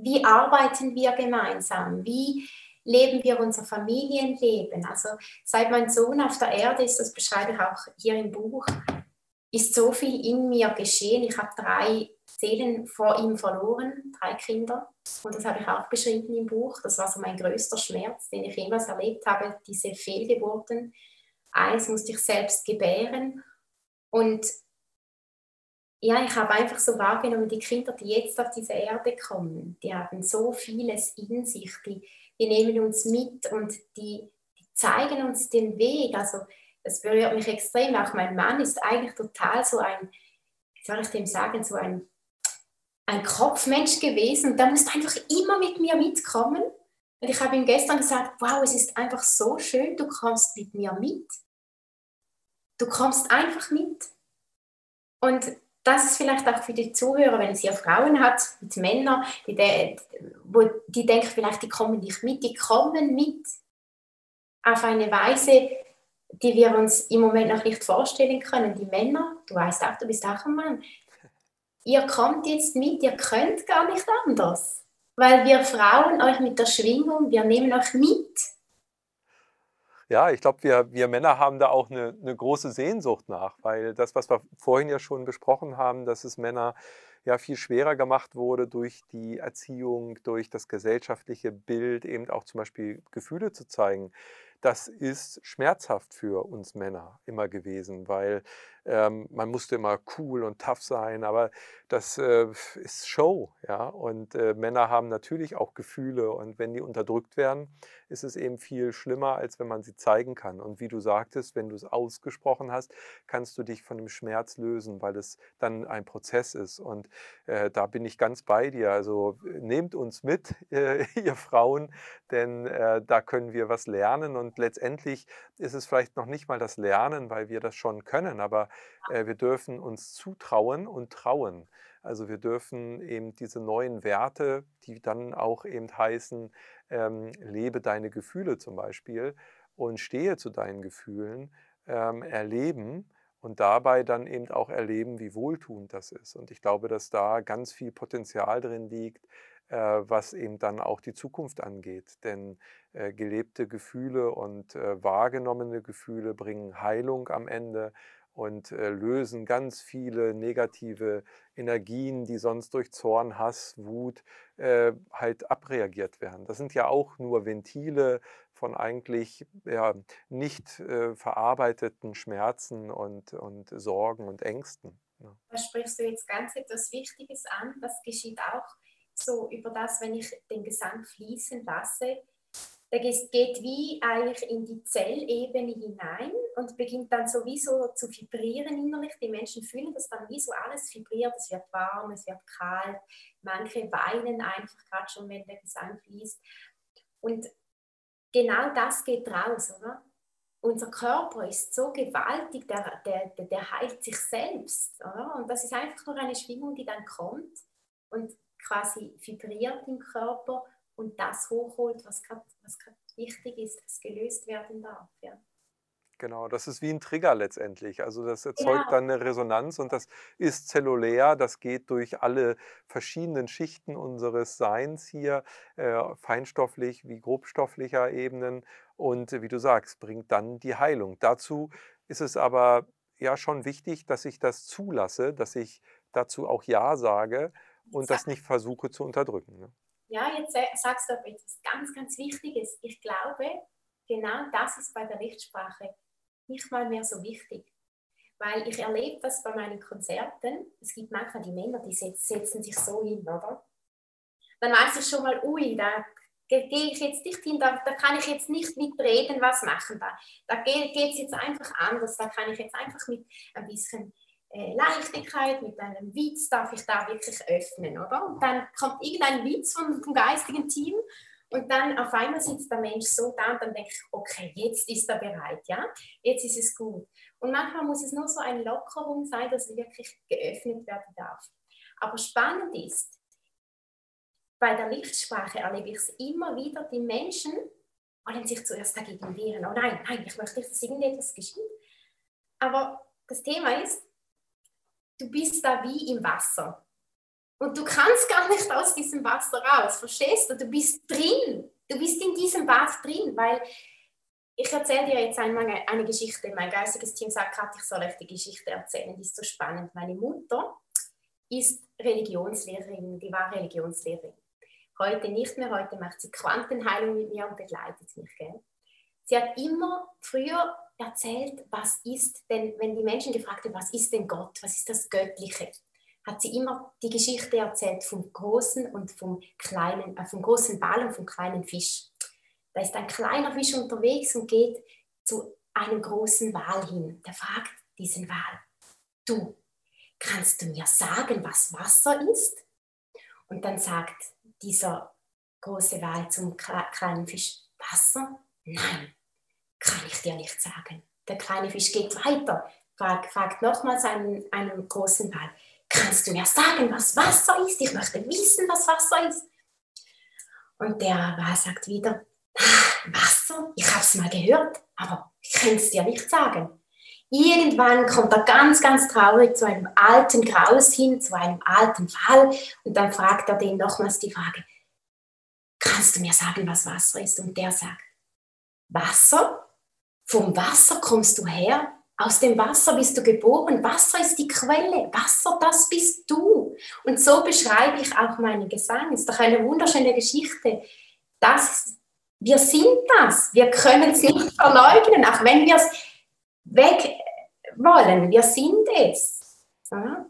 wie arbeiten wir gemeinsam, wie leben wir unser Familienleben. Also seit mein Sohn auf der Erde ist, das beschreibe ich auch hier im Buch, ist so viel in mir geschehen. Ich habe drei Seelen vor ihm verloren, drei Kinder. Und das habe ich auch beschrieben im Buch. Das war so mein größter Schmerz, den ich jemals erlebt habe, diese Fehlgeburten. Eins musste ich selbst gebären. Und ja, ich habe einfach so wahrgenommen, die Kinder, die jetzt auf diese Erde kommen, die haben so vieles in sich, die, die nehmen uns mit und die, die zeigen uns den Weg. Also das berührt mich extrem. Auch mein Mann ist eigentlich total so ein, wie soll ich dem sagen, so ein, ein Kopfmensch gewesen. Und da musste einfach immer mit mir mitkommen. Und ich habe ihm gestern gesagt, wow, es ist einfach so schön, du kommst mit mir mit. Du kommst einfach mit. Und das ist vielleicht auch für die Zuhörer, wenn es hier Frauen hat, mit Männern, die, wo, die denken vielleicht, die kommen nicht mit, die kommen mit auf eine Weise, die wir uns im Moment noch nicht vorstellen können. Die Männer, du weißt auch, du bist auch ein Mann, ihr kommt jetzt mit, ihr könnt gar nicht anders. Weil wir Frauen euch mit der Schwingung, wir nehmen euch mit. Ja, ich glaube, wir, wir Männer haben da auch eine, eine große Sehnsucht nach, weil das, was wir vorhin ja schon besprochen haben, dass es Männer ja viel schwerer gemacht wurde durch die Erziehung, durch das gesellschaftliche Bild, eben auch zum Beispiel Gefühle zu zeigen das ist schmerzhaft für uns Männer immer gewesen, weil ähm, man musste immer cool und tough sein, aber das äh, ist Show, ja. Und äh, Männer haben natürlich auch Gefühle und wenn die unterdrückt werden, ist es eben viel schlimmer, als wenn man sie zeigen kann. Und wie du sagtest, wenn du es ausgesprochen hast, kannst du dich von dem Schmerz lösen, weil es dann ein Prozess ist. Und äh, da bin ich ganz bei dir. Also nehmt uns mit, äh, ihr Frauen, denn äh, da können wir was lernen. Und letztendlich ist es vielleicht noch nicht mal das Lernen, weil wir das schon können, aber äh, wir dürfen uns zutrauen und trauen. Also wir dürfen eben diese neuen Werte, die dann auch eben heißen, ähm, lebe deine Gefühle zum Beispiel und stehe zu deinen Gefühlen, ähm, erleben und dabei dann eben auch erleben, wie wohltuend das ist. Und ich glaube, dass da ganz viel Potenzial drin liegt, äh, was eben dann auch die Zukunft angeht. Denn äh, gelebte Gefühle und wahrgenommene Gefühle bringen Heilung am Ende und äh, lösen ganz viele negative Energien, die sonst durch Zorn, Hass, Wut äh, halt abreagiert werden. Das sind ja auch nur Ventile von eigentlich ja, nicht äh, verarbeiteten Schmerzen und, und Sorgen und Ängsten. Ja. Ne? Da sprichst du jetzt ganz etwas Wichtiges an. Das geschieht auch so über das, wenn ich den Gesang fließen lasse. Der geht wie eigentlich in die Zellebene hinein und beginnt dann sowieso zu vibrieren innerlich. Die Menschen fühlen das dann wie so alles vibriert. Es wird warm, es wird kalt. Manche weinen einfach gerade schon, wenn der Gesang fließt. Und genau das geht raus, oder? Unser Körper ist so gewaltig, der, der, der heilt sich selbst, oder? Und das ist einfach nur eine Schwingung, die dann kommt und quasi vibriert im Körper und das hochholt, was gerade wichtig ist, was gelöst werden darf. Ja. Genau, das ist wie ein Trigger letztendlich. Also das erzeugt ja. dann eine Resonanz und das ist zellulär, das geht durch alle verschiedenen Schichten unseres Seins hier, äh, feinstofflich wie grobstofflicher Ebenen und wie du sagst, bringt dann die Heilung. Dazu ist es aber ja schon wichtig, dass ich das zulasse, dass ich dazu auch Ja sage und das nicht versuche zu unterdrücken. Ne? Ja, jetzt sagst du aber etwas ganz, ganz Wichtiges. Ich glaube, genau das ist bei der Lichtsprache nicht mal mehr so wichtig. Weil ich erlebe das bei meinen Konzerten. Es gibt manchmal die Männer, die setzen sich so hin, oder? Dann weiß ich schon mal, ui, da gehe ich jetzt nicht hin, da, da kann ich jetzt nicht mitreden, was machen da. Da geht es jetzt einfach anders. Da kann ich jetzt einfach mit ein bisschen äh, Leichtigkeit, mit einem Witz darf ich da wirklich öffnen, oder? Und dann kommt irgendein Witz vom, vom geistigen Team und dann auf einmal sitzt der Mensch so da und dann denke ich, okay, jetzt ist er bereit, ja, jetzt ist es gut. Und manchmal muss es nur so eine Lockerung sein, dass er wirklich geöffnet werden darf. Aber spannend ist, bei der Lichtsprache erlebe ich es immer wieder, die Menschen wollen sich zuerst dagegen wehren. Oh nein, nein, ich möchte nicht, dass irgendetwas geschieht. Aber das Thema ist, du bist da wie im Wasser. Und du kannst gar nicht aus diesem Wasser raus, verstehst du? Du bist drin, du bist in diesem Bad drin, weil ich erzähle dir jetzt einmal eine Geschichte. Mein geistiges Team sagt gerade, ich soll euch die Geschichte erzählen, die ist so spannend. Meine Mutter ist Religionslehrerin, die war Religionslehrerin. Heute nicht mehr, heute macht sie Quantenheilung mit mir und begleitet mich. Gell? Sie hat immer früher erzählt, was ist denn, wenn die Menschen gefragt haben, was ist denn Gott, was ist das Göttliche? Hat sie immer die Geschichte erzählt vom großen und vom kleinen, äh, vom großen Ball und vom kleinen Fisch. Da ist ein kleiner Fisch unterwegs und geht zu einem großen Wal hin. Der fragt diesen Wal, du, kannst du mir sagen, was Wasser ist? Und dann sagt dieser große Wal zum kleinen Fisch, Wasser? Nein, kann ich dir nicht sagen. Der kleine Fisch geht weiter, fragt, fragt nochmals einen, einen großen Wal, kannst du mir sagen, was Wasser ist? Ich möchte wissen, was Wasser ist. Und der Wal sagt wieder, Wasser, ich habe es mal gehört, aber ich kann es dir nicht sagen. Irgendwann kommt er ganz, ganz traurig zu einem alten Graus hin, zu einem alten Wal und dann fragt er den nochmals die Frage, kannst du mir sagen, was Wasser ist? Und der sagt, Wasser? Vom Wasser kommst du her? Aus dem Wasser bist du geboren. Wasser ist die Quelle. Wasser, das bist du. Und so beschreibe ich auch meinen Gesang. Ist doch eine wunderschöne Geschichte. Das, wir sind das. Wir können es nicht verleugnen, auch wenn wir es weg wollen. Wir sind es. Ja?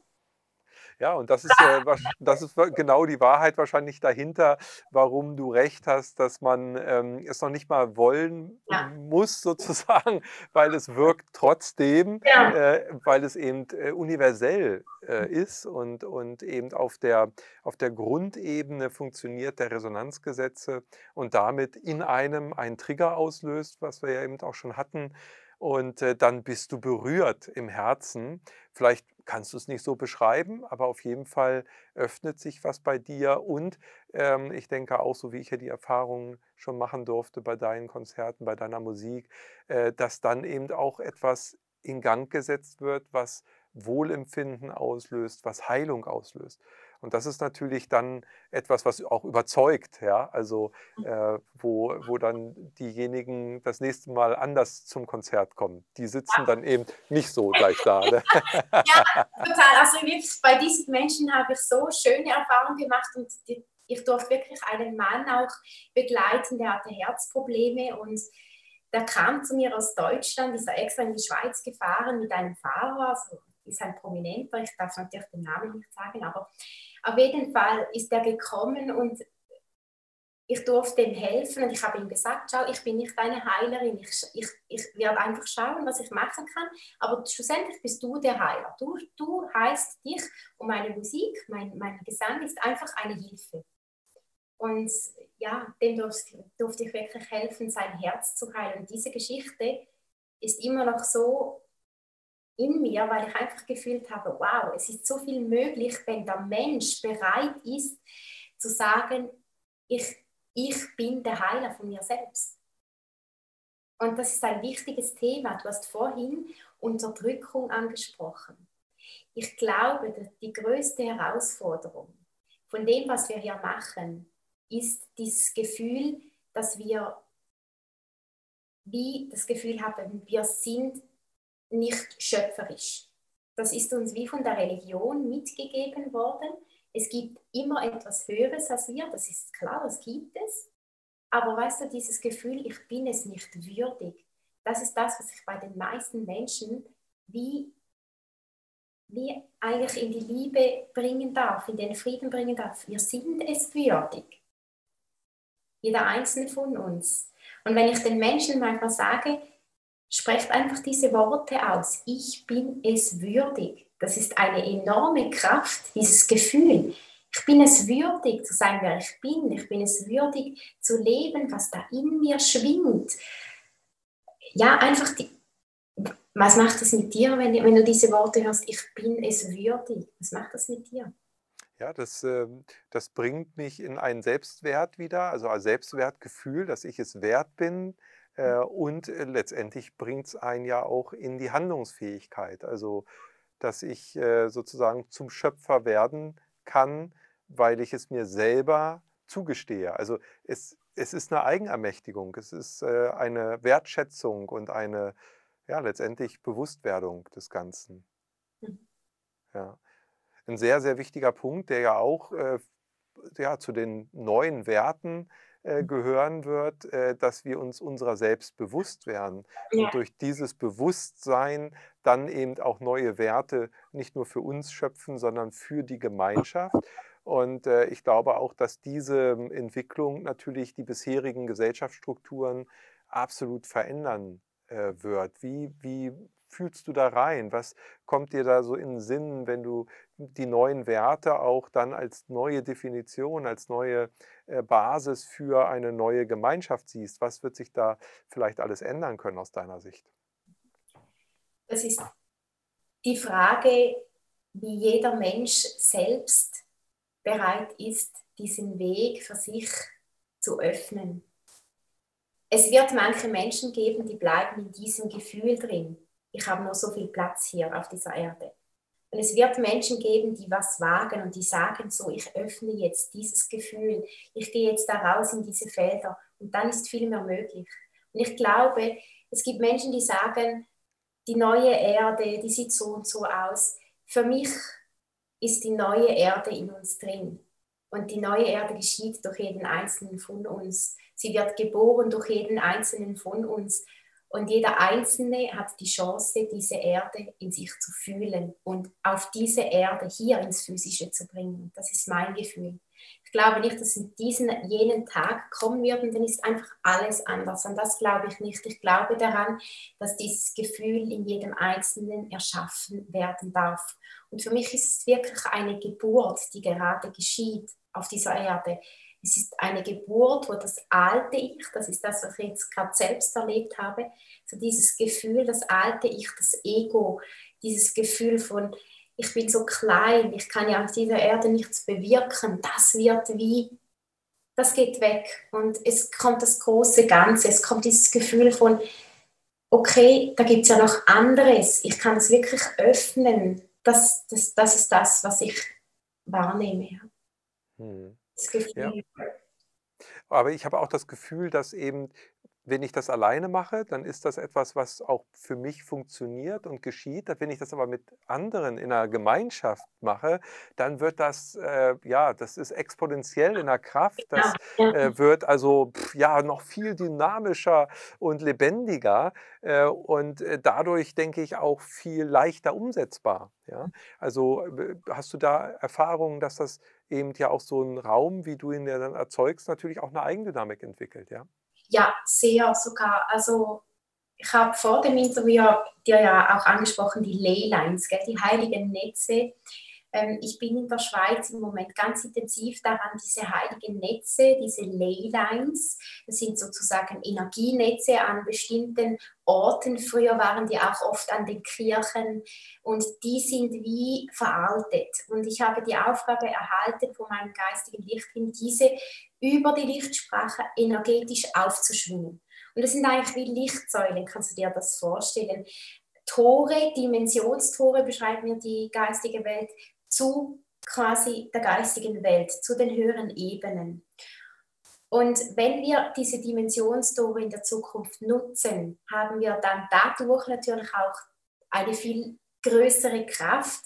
Ja, und das ist, äh, das ist genau die Wahrheit wahrscheinlich dahinter, warum du recht hast, dass man ähm, es noch nicht mal wollen ja. muss, sozusagen, weil es wirkt trotzdem, ja. äh, weil es eben äh, universell äh, ist und, und eben auf der, auf der Grundebene funktioniert der Resonanzgesetze und damit in einem einen Trigger auslöst, was wir ja eben auch schon hatten. Und äh, dann bist du berührt im Herzen. Vielleicht kannst du es nicht so beschreiben, aber auf jeden Fall öffnet sich was bei dir. Und ähm, ich denke auch, so wie ich ja die Erfahrungen schon machen durfte bei deinen Konzerten, bei deiner Musik, äh, dass dann eben auch etwas in Gang gesetzt wird, was Wohlempfinden auslöst, was Heilung auslöst. Und das ist natürlich dann etwas, was auch überzeugt, ja, also mhm. äh, wo, wo dann diejenigen das nächste Mal anders zum Konzert kommen. Die sitzen dann eben nicht so gleich da. Ne? ja, total. Also bei diesen Menschen habe ich so schöne Erfahrungen gemacht und die, ich durfte wirklich einen Mann auch begleiten, der hatte Herzprobleme und der kam zu mir aus Deutschland, ist er extra in die Schweiz gefahren mit einem Fahrer, also ist ein Prominenter, ich darf natürlich den Namen nicht sagen, aber auf jeden Fall ist er gekommen und ich durfte ihm helfen und ich habe ihm gesagt, schau, ich bin nicht deine Heilerin, ich, ich, ich werde einfach schauen, was ich machen kann, aber schlussendlich bist du der Heiler. Du, du heilst dich und meine Musik, mein, mein Gesang ist einfach eine Hilfe. Und ja, dem durfte, durfte ich wirklich helfen, sein Herz zu heilen. Und diese Geschichte ist immer noch so in mir, weil ich einfach gefühlt habe, wow, es ist so viel möglich, wenn der Mensch bereit ist zu sagen, ich, ich bin der Heiler von mir selbst. Und das ist ein wichtiges Thema. Du hast vorhin Unterdrückung angesprochen. Ich glaube, die größte Herausforderung von dem, was wir hier machen, ist dieses Gefühl, dass wir wie das Gefühl haben, wir sind nicht schöpferisch. Das ist uns wie von der Religion mitgegeben worden. Es gibt immer etwas Höheres als wir, das ist klar, das gibt es. Aber weißt du, dieses Gefühl, ich bin es nicht würdig, das ist das, was ich bei den meisten Menschen wie, wie eigentlich in die Liebe bringen darf, in den Frieden bringen darf. Wir sind es würdig. Jeder einzelne von uns. Und wenn ich den Menschen manchmal sage, sprecht einfach diese Worte aus. Ich bin es würdig. Das ist eine enorme Kraft, dieses Gefühl. Ich bin es würdig zu sein, wer ich bin. Ich bin es würdig zu leben, was da in mir schwingt. Ja, einfach die, was macht das mit dir, wenn, wenn du diese Worte hörst? Ich bin es würdig. Was macht das mit dir? Ja, das, ähm, das bringt mich in einen Selbstwert wieder, also ein Selbstwertgefühl, dass ich es wert bin, äh, und äh, letztendlich bringt es einen ja auch in die Handlungsfähigkeit. Also, dass ich äh, sozusagen zum Schöpfer werden kann, weil ich es mir selber zugestehe. Also es, es ist eine Eigenermächtigung, es ist eine Wertschätzung und eine ja, letztendlich Bewusstwerdung des Ganzen. Mhm. Ja. Ein sehr, sehr wichtiger Punkt, der ja auch äh, ja, zu den neuen Werten äh, gehören wird, äh, dass wir uns unserer selbst bewusst werden ja. und durch dieses Bewusstsein dann eben auch neue Werte nicht nur für uns schöpfen, sondern für die Gemeinschaft. Und äh, ich glaube auch, dass diese ähm, Entwicklung natürlich die bisherigen Gesellschaftsstrukturen absolut verändern äh, wird. Wie, wie fühlst du da rein? Was kommt dir da so in den Sinn, wenn du die neuen Werte auch dann als neue Definition, als neue äh, Basis für eine neue Gemeinschaft siehst? Was wird sich da vielleicht alles ändern können aus deiner Sicht? Das ist die Frage, wie jeder Mensch selbst bereit ist, diesen Weg für sich zu öffnen. Es wird manche Menschen geben, die bleiben in diesem Gefühl drin ich habe nur so viel Platz hier auf dieser Erde. Und es wird Menschen geben, die was wagen und die sagen so, ich öffne jetzt dieses Gefühl, ich gehe jetzt da raus in diese Felder und dann ist viel mehr möglich. Und ich glaube, es gibt Menschen, die sagen, die neue Erde, die sieht so und so aus. Für mich ist die neue Erde in uns drin. Und die neue Erde geschieht durch jeden einzelnen von uns. Sie wird geboren durch jeden einzelnen von uns. Und jeder Einzelne hat die Chance, diese Erde in sich zu fühlen und auf diese Erde hier ins Physische zu bringen. Das ist mein Gefühl. Ich glaube nicht, dass in diesen jenen Tag kommen wird und dann ist einfach alles anders. Und das glaube ich nicht. Ich glaube daran, dass dieses Gefühl in jedem Einzelnen erschaffen werden darf. Und für mich ist es wirklich eine Geburt, die gerade geschieht auf dieser Erde. Es ist eine Geburt, wo das alte Ich, das ist das, was ich jetzt gerade selbst erlebt habe, so dieses Gefühl, das alte Ich, das Ego, dieses Gefühl von, ich bin so klein, ich kann ja auf dieser Erde nichts bewirken, das wird wie, das geht weg. Und es kommt das große Ganze, es kommt dieses Gefühl von, okay, da gibt es ja noch anderes, ich kann es wirklich öffnen. Das, das, das ist das, was ich wahrnehme. Hm. Ja. Aber ich habe auch das Gefühl, dass eben wenn ich das alleine mache, dann ist das etwas, was auch für mich funktioniert und geschieht. Wenn ich das aber mit anderen in einer Gemeinschaft mache, dann wird das, äh, ja, das ist exponentiell in der Kraft. Das äh, wird also pff, ja noch viel dynamischer und lebendiger äh, und äh, dadurch denke ich auch viel leichter umsetzbar. Ja? Also äh, hast du da Erfahrungen, dass das eben ja auch so ein Raum, wie du ihn ja dann erzeugst, natürlich auch eine Eigendynamik entwickelt, ja? Ja, sehr sogar. Also ich habe vor dem Interview dir ja auch angesprochen, die Leylines, die heiligen Netze. Ähm, ich bin in der Schweiz im Moment ganz intensiv daran, diese heiligen Netze, diese Leylines, das sind sozusagen Energienetze an bestimmten Orten. Früher waren die auch oft an den Kirchen und die sind wie veraltet. Und ich habe die Aufgabe erhalten von meinem geistigen Lichtkind, diese über die Lichtsprache energetisch aufzuschwingen. Und das sind eigentlich wie Lichtsäulen, kannst du dir das vorstellen? Tore, Dimensionstore beschreibt mir die geistige Welt, zu quasi der geistigen Welt, zu den höheren Ebenen. Und wenn wir diese Dimensionstore in der Zukunft nutzen, haben wir dann dadurch natürlich auch eine viel größere Kraft,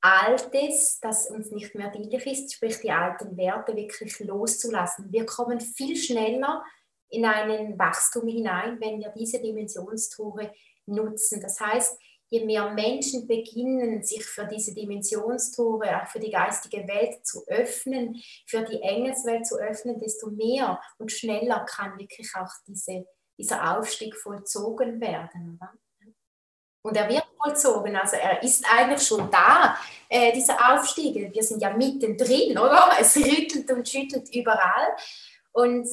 Altes, das uns nicht mehr dienlich ist, sprich die alten Werte wirklich loszulassen. Wir kommen viel schneller in einen Wachstum hinein, wenn wir diese Dimensionstore nutzen. Das heißt, je mehr Menschen beginnen, sich für diese Dimensionstore, auch für die geistige Welt zu öffnen, für die Engelswelt zu öffnen, desto mehr und schneller kann wirklich auch diese, dieser Aufstieg vollzogen werden. Oder? Und er wird vollzogen, also er ist eigentlich schon da, äh, dieser Aufstieg. Wir sind ja mittendrin, oder? Es rüttelt und schüttelt überall. Und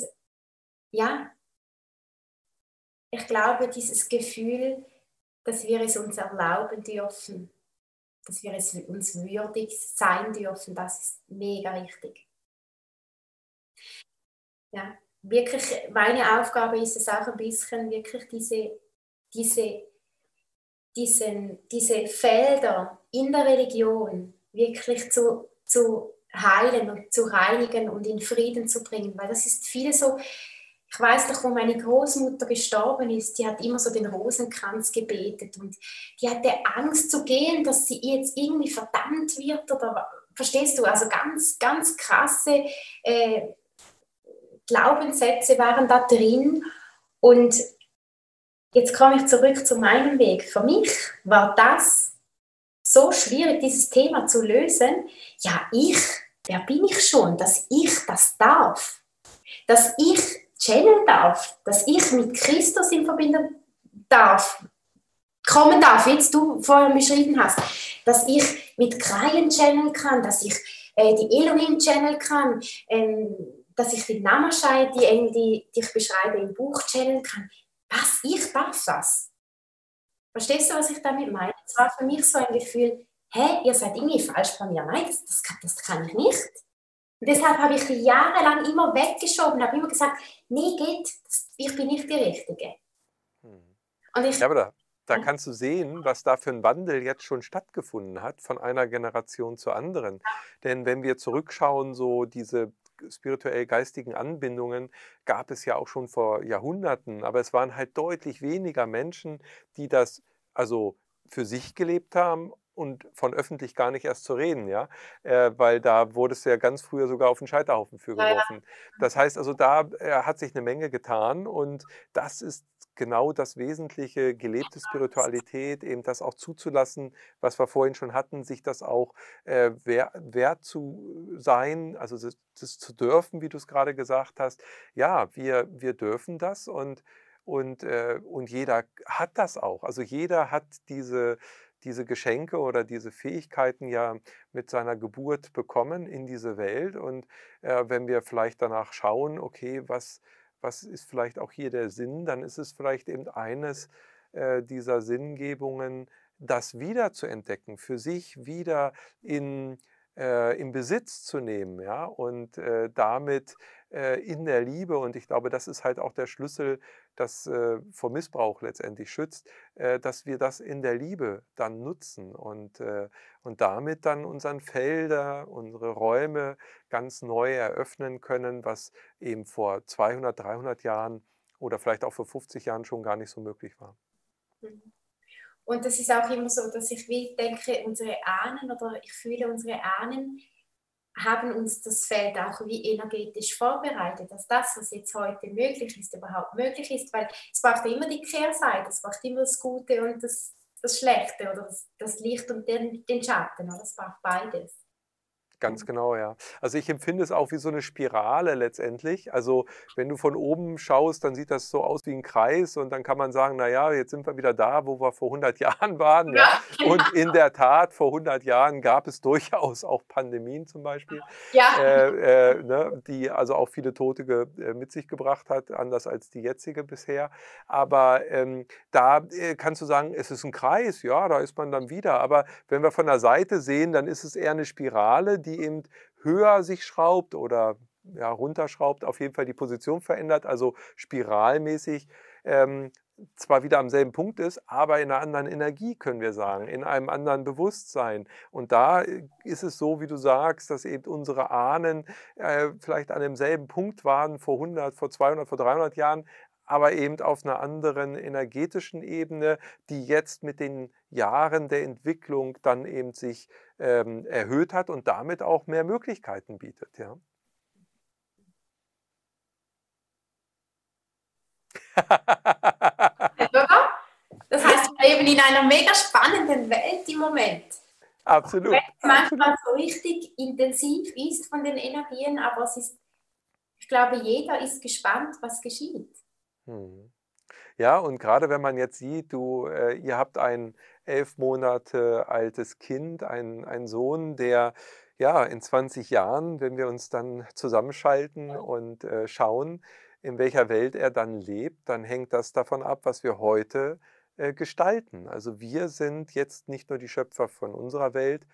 ja, ich glaube, dieses Gefühl, dass wir es uns erlauben dürfen, dass wir es uns würdig sein dürfen, das ist mega wichtig. Ja, wirklich, meine Aufgabe ist es auch ein bisschen, wirklich diese, diese, diesen, diese Felder in der Religion wirklich zu, zu heilen und zu reinigen und in Frieden zu bringen, weil das ist viel so, ich weiß doch, wo meine Großmutter gestorben ist, die hat immer so den Rosenkranz gebetet und die hatte Angst zu gehen, dass sie jetzt irgendwie verdammt wird oder verstehst du? Also ganz, ganz krasse äh, Glaubenssätze waren da drin und jetzt komme ich zurück zu meinem Weg. Für mich war das so schwierig, dieses Thema zu lösen. Ja, ich, wer bin ich schon, dass ich das darf? Dass ich channeln darf, dass ich mit Christus in Verbindung darf, kommen darf, wie du vorher beschrieben hast, dass ich mit Kreien channeln kann, dass ich äh, die Elohim channeln kann, ähm, dass ich die Namashai, die die, die ich beschreibe im Buch, channeln kann. Was? Ich darf das? Verstehst du, was ich damit meine? Es war für mich so ein Gefühl, hä, ihr seid irgendwie falsch bei mir. Nein, das, das, das kann ich nicht. Und deshalb habe ich jahrelang immer weggeschoben, habe immer gesagt, nee, geht, ich bin nicht die Richtige. Hm. Und ich, ja, aber da, da kannst du sehen, was da für ein Wandel jetzt schon stattgefunden hat von einer Generation zur anderen. Denn wenn wir zurückschauen, so diese spirituell-geistigen Anbindungen gab es ja auch schon vor Jahrhunderten, aber es waren halt deutlich weniger Menschen, die das also für sich gelebt haben und von öffentlich gar nicht erst zu reden, ja, äh, weil da wurde es ja ganz früher sogar auf den Scheiterhaufen für geworfen. Das heißt also, da äh, hat sich eine Menge getan und das ist genau das Wesentliche, gelebte Spiritualität, eben das auch zuzulassen, was wir vorhin schon hatten, sich das auch äh, wert, wert zu sein, also das, das zu dürfen, wie du es gerade gesagt hast. Ja, wir, wir dürfen das und und, äh, und jeder hat das auch. Also jeder hat diese, diese Geschenke oder diese Fähigkeiten ja mit seiner Geburt bekommen in diese Welt. Und äh, wenn wir vielleicht danach schauen, okay, was, was ist vielleicht auch hier der Sinn, dann ist es vielleicht eben eines äh, dieser Sinngebungen, das wieder zu entdecken, für sich wieder in, äh, in Besitz zu nehmen ja? und äh, damit in der Liebe, und ich glaube, das ist halt auch der Schlüssel, das äh, vor Missbrauch letztendlich schützt, äh, dass wir das in der Liebe dann nutzen und, äh, und damit dann unseren Felder, unsere Räume ganz neu eröffnen können, was eben vor 200, 300 Jahren oder vielleicht auch vor 50 Jahren schon gar nicht so möglich war. Mhm. Und das ist auch immer so, dass ich wie denke, unsere Ahnen oder ich fühle, unsere Ahnen haben uns das Feld auch wie energetisch vorbereitet, dass das, was jetzt heute möglich ist, überhaupt möglich ist, weil es braucht immer die Kehrseite, es braucht immer das Gute und das, das Schlechte oder das, das Licht und den, den Schatten, oder? es braucht beides. Ganz genau, ja. Also ich empfinde es auch wie so eine Spirale letztendlich. Also wenn du von oben schaust, dann sieht das so aus wie ein Kreis und dann kann man sagen, na ja, jetzt sind wir wieder da, wo wir vor 100 Jahren waren. Ja. ja. Und in der Tat, vor 100 Jahren gab es durchaus auch Pandemien zum Beispiel, ja. äh, äh, ne, die also auch viele Tote ge, äh, mit sich gebracht hat, anders als die jetzige bisher. Aber ähm, da äh, kannst du sagen, es ist ein Kreis, ja, da ist man dann wieder. Aber wenn wir von der Seite sehen, dann ist es eher eine Spirale, die eben höher sich schraubt oder ja, runterschraubt, auf jeden Fall die Position verändert, also spiralmäßig ähm, zwar wieder am selben Punkt ist, aber in einer anderen Energie, können wir sagen, in einem anderen Bewusstsein. Und da äh, ist es so, wie du sagst, dass eben unsere Ahnen äh, vielleicht an demselben Punkt waren vor 100, vor 200, vor 300 Jahren, aber eben auf einer anderen energetischen Ebene, die jetzt mit den Jahren der Entwicklung dann eben sich ähm, erhöht hat und damit auch mehr Möglichkeiten bietet. Ja. Das heißt, wir leben in einer mega spannenden Welt im Moment. Absolut. Wenn es manchmal so richtig intensiv ist von den Energien, aber es ist, ich glaube, jeder ist gespannt, was geschieht. Hm. Ja, und gerade wenn man jetzt sieht, du, äh, ihr habt ein elf Monate altes Kind, einen, einen Sohn, der ja in 20 Jahren, wenn wir uns dann zusammenschalten und äh, schauen, in welcher Welt er dann lebt, dann hängt das davon ab, was wir heute äh, gestalten. Also wir sind jetzt nicht nur die Schöpfer von unserer Welt,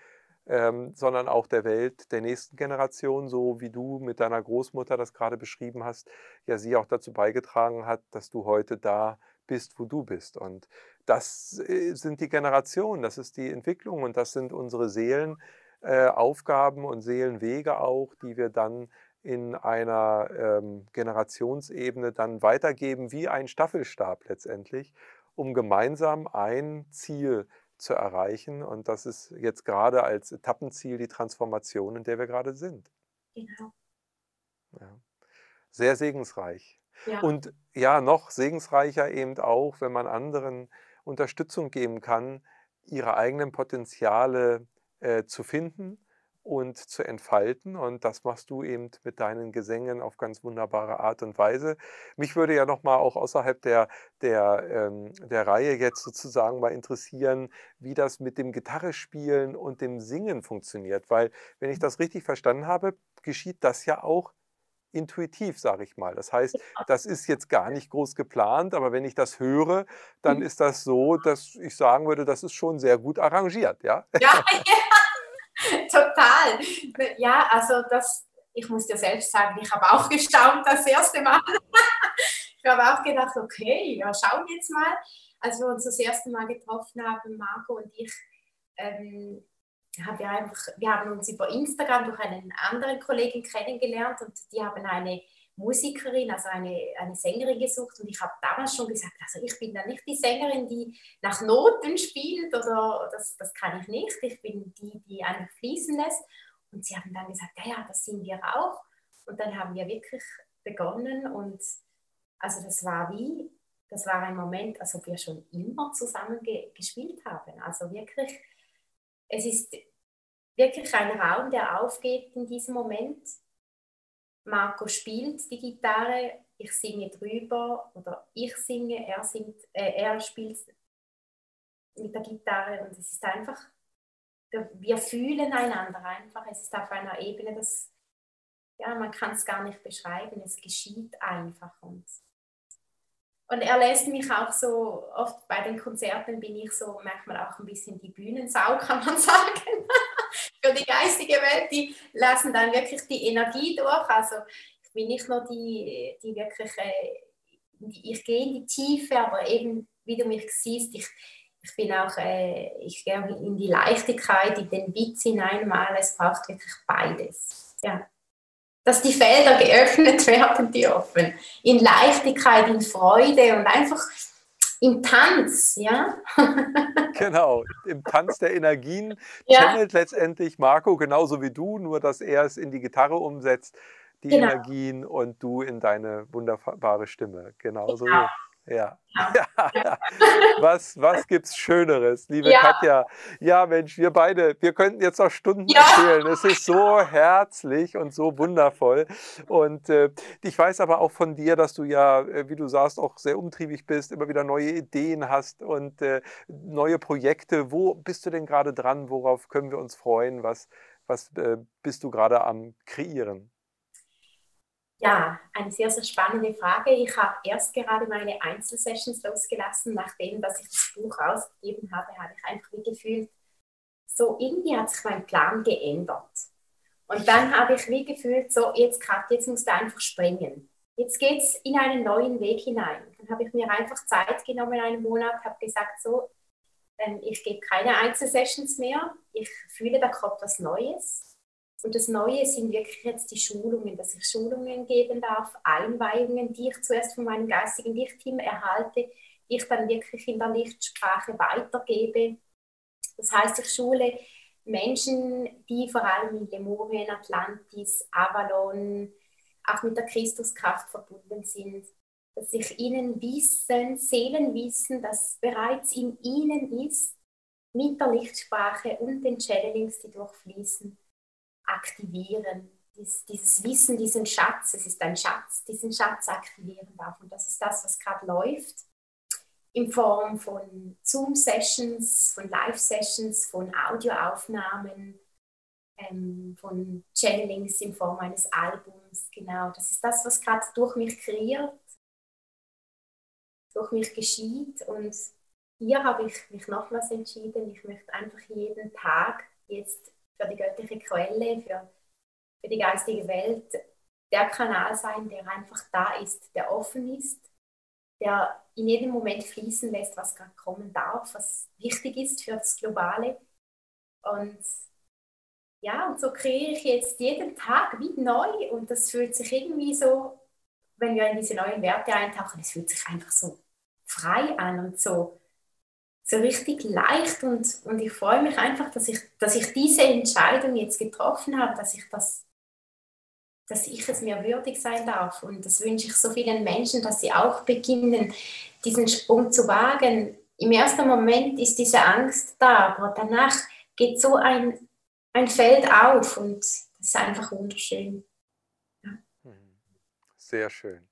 ähm, sondern auch der Welt der nächsten Generation, so wie du mit deiner Großmutter das gerade beschrieben hast, ja sie auch dazu beigetragen hat, dass du heute da bist, wo du bist. Und das äh, sind die Generationen, das ist die Entwicklung und das sind unsere Seelenaufgaben äh, und Seelenwege auch, die wir dann in einer ähm, Generationsebene dann weitergeben, wie ein Staffelstab letztendlich, um gemeinsam ein Ziel zu zu erreichen. Und das ist jetzt gerade als Etappenziel die Transformation, in der wir gerade sind. Genau. Ja. Sehr segensreich. Ja. Und ja, noch segensreicher eben auch, wenn man anderen Unterstützung geben kann, ihre eigenen Potenziale äh, zu finden und zu entfalten. Und das machst du eben mit deinen Gesängen auf ganz wunderbare Art und Weise. Mich würde ja nochmal auch außerhalb der, der, ähm, der Reihe jetzt sozusagen mal interessieren, wie das mit dem Gitarrespielen und dem Singen funktioniert. Weil, wenn ich das richtig verstanden habe, geschieht das ja auch intuitiv, sage ich mal. Das heißt, das ist jetzt gar nicht groß geplant, aber wenn ich das höre, dann mhm. ist das so, dass ich sagen würde, das ist schon sehr gut arrangiert, ja? Ja, ja. Total. Ja, also das, ich muss dir selbst sagen, ich habe auch gestaunt das erste Mal. ich habe auch gedacht, okay, ja, schauen wir jetzt mal. Als wir uns das erste Mal getroffen haben, Marco und ich, ähm, haben wir, einfach, wir haben uns über Instagram durch einen anderen Kollegen kennengelernt und die haben eine Musikerin, also eine, eine Sängerin gesucht und ich habe damals schon gesagt, also ich bin da nicht die Sängerin, die nach Noten spielt oder das, das kann ich nicht. Ich bin die, die einfach fließen lässt. Und sie haben dann gesagt, ja, ja, das sind wir auch. Und dann haben wir wirklich begonnen und also das war wie, das war ein Moment, als ob wir schon immer zusammen ge gespielt haben. Also wirklich, es ist wirklich ein Raum, der aufgeht in diesem Moment Marco spielt die Gitarre, ich singe drüber oder ich singe, er, singt, äh, er spielt mit der Gitarre und es ist einfach, wir fühlen einander einfach. Es ist auf einer Ebene, das, ja, man kann es gar nicht beschreiben, es geschieht einfach. Und, und er lässt mich auch so, oft bei den Konzerten bin ich so manchmal auch ein bisschen die Bühnensau, kann man sagen für die geistige Welt, die lassen dann wirklich die Energie durch. Also ich bin nicht nur die, die wirklich, äh, ich gehe in die Tiefe, aber eben, wie du mich siehst, ich, ich bin auch, äh, ich gehe in die Leichtigkeit, in den Witz hinein mal. Es braucht wirklich beides. Ja. dass die Felder geöffnet werden dürfen. In Leichtigkeit, in Freude und einfach im Tanz, ja. genau, im Tanz der Energien ja. channelt letztendlich Marco genauso wie du, nur dass er es in die Gitarre umsetzt, die genau. Energien und du in deine wunderbare Stimme. Genauso. Genau. Ja. ja. Was, was es Schöneres, liebe ja. Katja? Ja, Mensch, wir beide, wir könnten jetzt noch Stunden ja. erzählen. Es ist so herzlich und so wundervoll. Und äh, ich weiß aber auch von dir, dass du ja, äh, wie du sagst, auch sehr umtriebig bist, immer wieder neue Ideen hast und äh, neue Projekte. Wo bist du denn gerade dran? Worauf können wir uns freuen? Was, was äh, bist du gerade am Kreieren? Ja, eine sehr, sehr spannende Frage. Ich habe erst gerade meine Einzelsessions losgelassen. Nachdem dass ich das Buch ausgegeben habe, habe ich einfach wie gefühlt, so irgendwie hat sich mein Plan geändert. Und dann habe ich wie gefühlt, so jetzt Kat, jetzt musst du einfach springen. Jetzt geht es in einen neuen Weg hinein. Dann habe ich mir einfach Zeit genommen, einen Monat, habe gesagt, so, ähm, ich gebe keine Einzelsessions mehr. Ich fühle, da kommt was Neues und das Neue sind wirklich jetzt die Schulungen, dass ich Schulungen geben darf, Einweihungen, die ich zuerst von meinem geistigen Lichtteam erhalte, die ich dann wirklich in der Lichtsprache weitergebe. Das heißt, ich schule Menschen, die vor allem in Lemurien, Atlantis, Avalon, auch mit der Christuskraft verbunden sind, dass ich ihnen Wissen, Seelenwissen, das bereits in ihnen ist, mit der Lichtsprache und den Channelings, die durchfließen, aktivieren, dies, dieses Wissen, diesen Schatz, es ist ein Schatz, diesen Schatz aktivieren darf. Und das ist das, was gerade läuft, in Form von Zoom-Sessions, von Live-Sessions, von Audioaufnahmen, ähm, von Channelings in Form eines Albums. Genau, das ist das, was gerade durch mich kreiert, durch mich geschieht. Und hier habe ich mich nochmals entschieden, ich möchte einfach jeden Tag jetzt für die göttliche Quelle, für, für die geistige Welt der Kanal sein, der einfach da ist, der offen ist, der in jedem Moment fließen lässt, was gerade kommen darf, was wichtig ist für das Globale. Und ja, und so kreiere ich jetzt jeden Tag wie neu und das fühlt sich irgendwie so, wenn wir in diese neuen Werte eintauchen, es fühlt sich einfach so frei an und so so richtig leicht und, und ich freue mich einfach, dass ich, dass ich diese Entscheidung jetzt getroffen habe, dass ich das dass ich es mir würdig sein darf. Und das wünsche ich so vielen Menschen, dass sie auch beginnen, diesen Sprung zu wagen. Im ersten Moment ist diese Angst da, aber danach geht so ein, ein Feld auf und das ist einfach wunderschön. Ja. Sehr schön.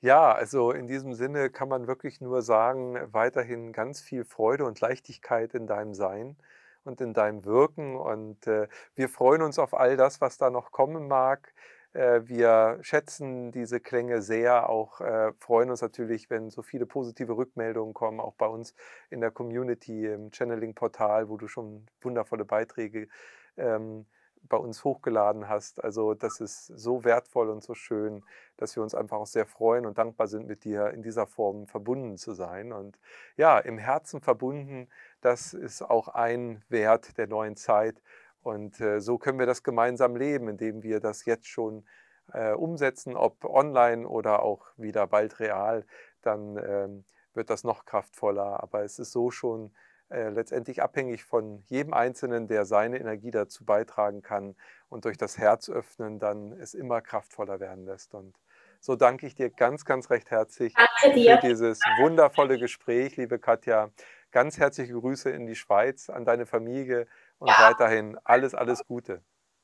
Ja, also in diesem Sinne kann man wirklich nur sagen, weiterhin ganz viel Freude und Leichtigkeit in deinem Sein und in deinem Wirken. Und äh, wir freuen uns auf all das, was da noch kommen mag. Äh, wir schätzen diese Klänge sehr, auch äh, freuen uns natürlich, wenn so viele positive Rückmeldungen kommen, auch bei uns in der Community, im Channeling-Portal, wo du schon wundervolle Beiträge ähm, bei uns hochgeladen hast. Also das ist so wertvoll und so schön, dass wir uns einfach auch sehr freuen und dankbar sind, mit dir in dieser Form verbunden zu sein. Und ja, im Herzen verbunden, das ist auch ein Wert der neuen Zeit. Und äh, so können wir das gemeinsam leben, indem wir das jetzt schon äh, umsetzen, ob online oder auch wieder bald real, dann ähm, wird das noch kraftvoller. Aber es ist so schon äh, letztendlich abhängig von jedem Einzelnen, der seine Energie dazu beitragen kann und durch das Herz öffnen dann es immer kraftvoller werden lässt. Und so danke ich dir ganz, ganz recht herzlich für dieses wundervolle Gespräch, liebe Katja. Ganz herzliche Grüße in die Schweiz, an deine Familie und ja. weiterhin alles, alles Gute.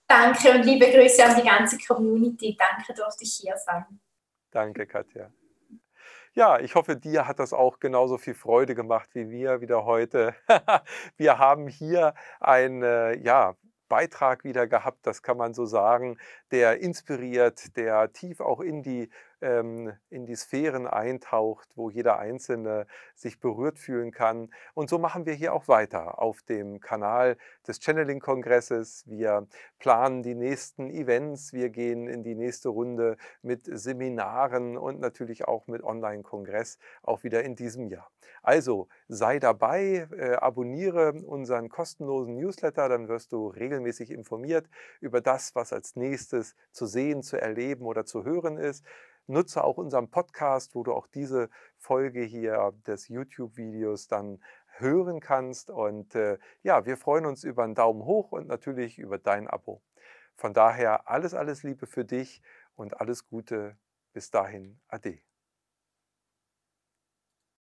Danke und liebe Grüße an die ganze Community. Danke, durfte ich hier sein. Danke, Katja. Ja, ich hoffe, dir hat das auch genauso viel Freude gemacht wie wir wieder heute. wir haben hier einen äh, ja, Beitrag wieder gehabt, das kann man so sagen, der inspiriert, der tief auch in die ähm, in die Sphären eintaucht, wo jeder Einzelne sich berührt fühlen kann. Und so machen wir hier auch weiter auf dem Kanal des Channeling-Kongresses. Wir planen die nächsten Events, wir gehen in die nächste Runde mit Seminaren und natürlich auch mit Online-Kongress, auch wieder in diesem Jahr. Also sei dabei, äh, abonniere unseren kostenlosen Newsletter, dann wirst du regelmäßig informiert über das, was als nächstes zu sehen, zu erleben oder zu hören ist. Nutze auch unseren Podcast, wo du auch diese Folge hier des YouTube-Videos dann hören kannst. Und äh, ja, wir freuen uns über einen Daumen hoch und natürlich über dein Abo. Von daher alles, alles Liebe für dich und alles Gute. Bis dahin, Ade.